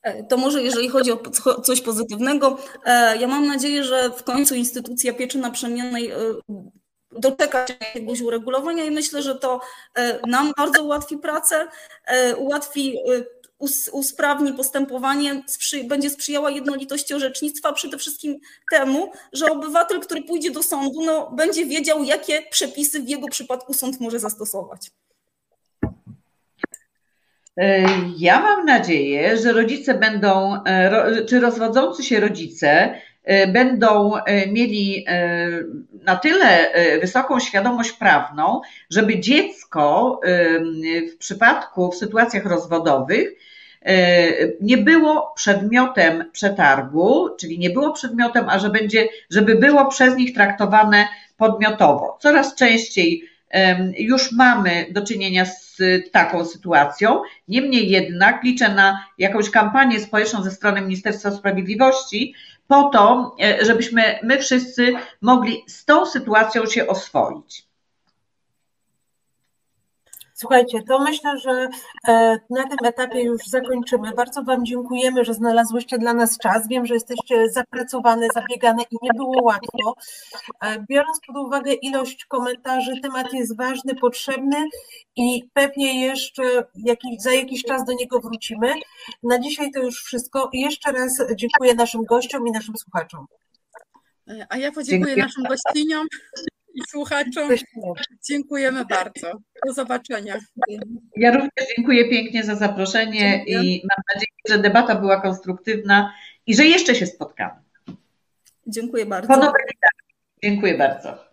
e, to może jeżeli chodzi o coś pozytywnego, e, ja mam nadzieję, że w końcu instytucja pieczy naprzemiennej doczeka się jakiegoś uregulowania i myślę, że to nam bardzo ułatwi pracę, ułatwi usprawni postępowanie, będzie sprzyjała jednolitości orzecznictwa, przede wszystkim temu, że obywatel, który pójdzie do sądu, no, będzie wiedział, jakie przepisy w jego przypadku sąd może zastosować. E, ja mam nadzieję, że rodzice będą, e, czy rozwodzący się rodzice e, będą mieli na tyle wysoką świadomość prawną, żeby dziecko w przypadku, w sytuacjach rozwodowych nie było przedmiotem przetargu, czyli nie było przedmiotem, a że będzie, żeby było przez nich traktowane podmiotowo. Coraz częściej już mamy do czynienia z taką sytuacją. Niemniej jednak liczę na jakąś kampanię społeczną ze strony Ministerstwa Sprawiedliwości po to, e, żebyśmy my wszyscy mogli z tą sytuacją się oswoić. Słuchajcie, to myślę, że e, na tym etapie już zakończymy. Bardzo Wam dziękujemy, że znalazłyście dla nas czas. Wiem, że jesteście zapracowane, zabiegane i nie było łatwo. E, biorąc pod uwagę ilość komentarzy, temat jest ważny, potrzebny i pewnie jeszcze za jakiś czas do niego wrócimy. Na dzisiaj to już wszystko. Jeszcze raz dziękuję naszym gościom i naszym słuchaczom. A ja podziękuję Dziękuję. naszym gościniom i słuchaczom. Dziękujemy bardzo. Do zobaczenia. Ja również dziękuję pięknie za zaproszenie dziękuję. i mam nadzieję, że debata była konstruktywna i że jeszcze się spotkamy. Dziękuję bardzo. Dziękuję bardzo.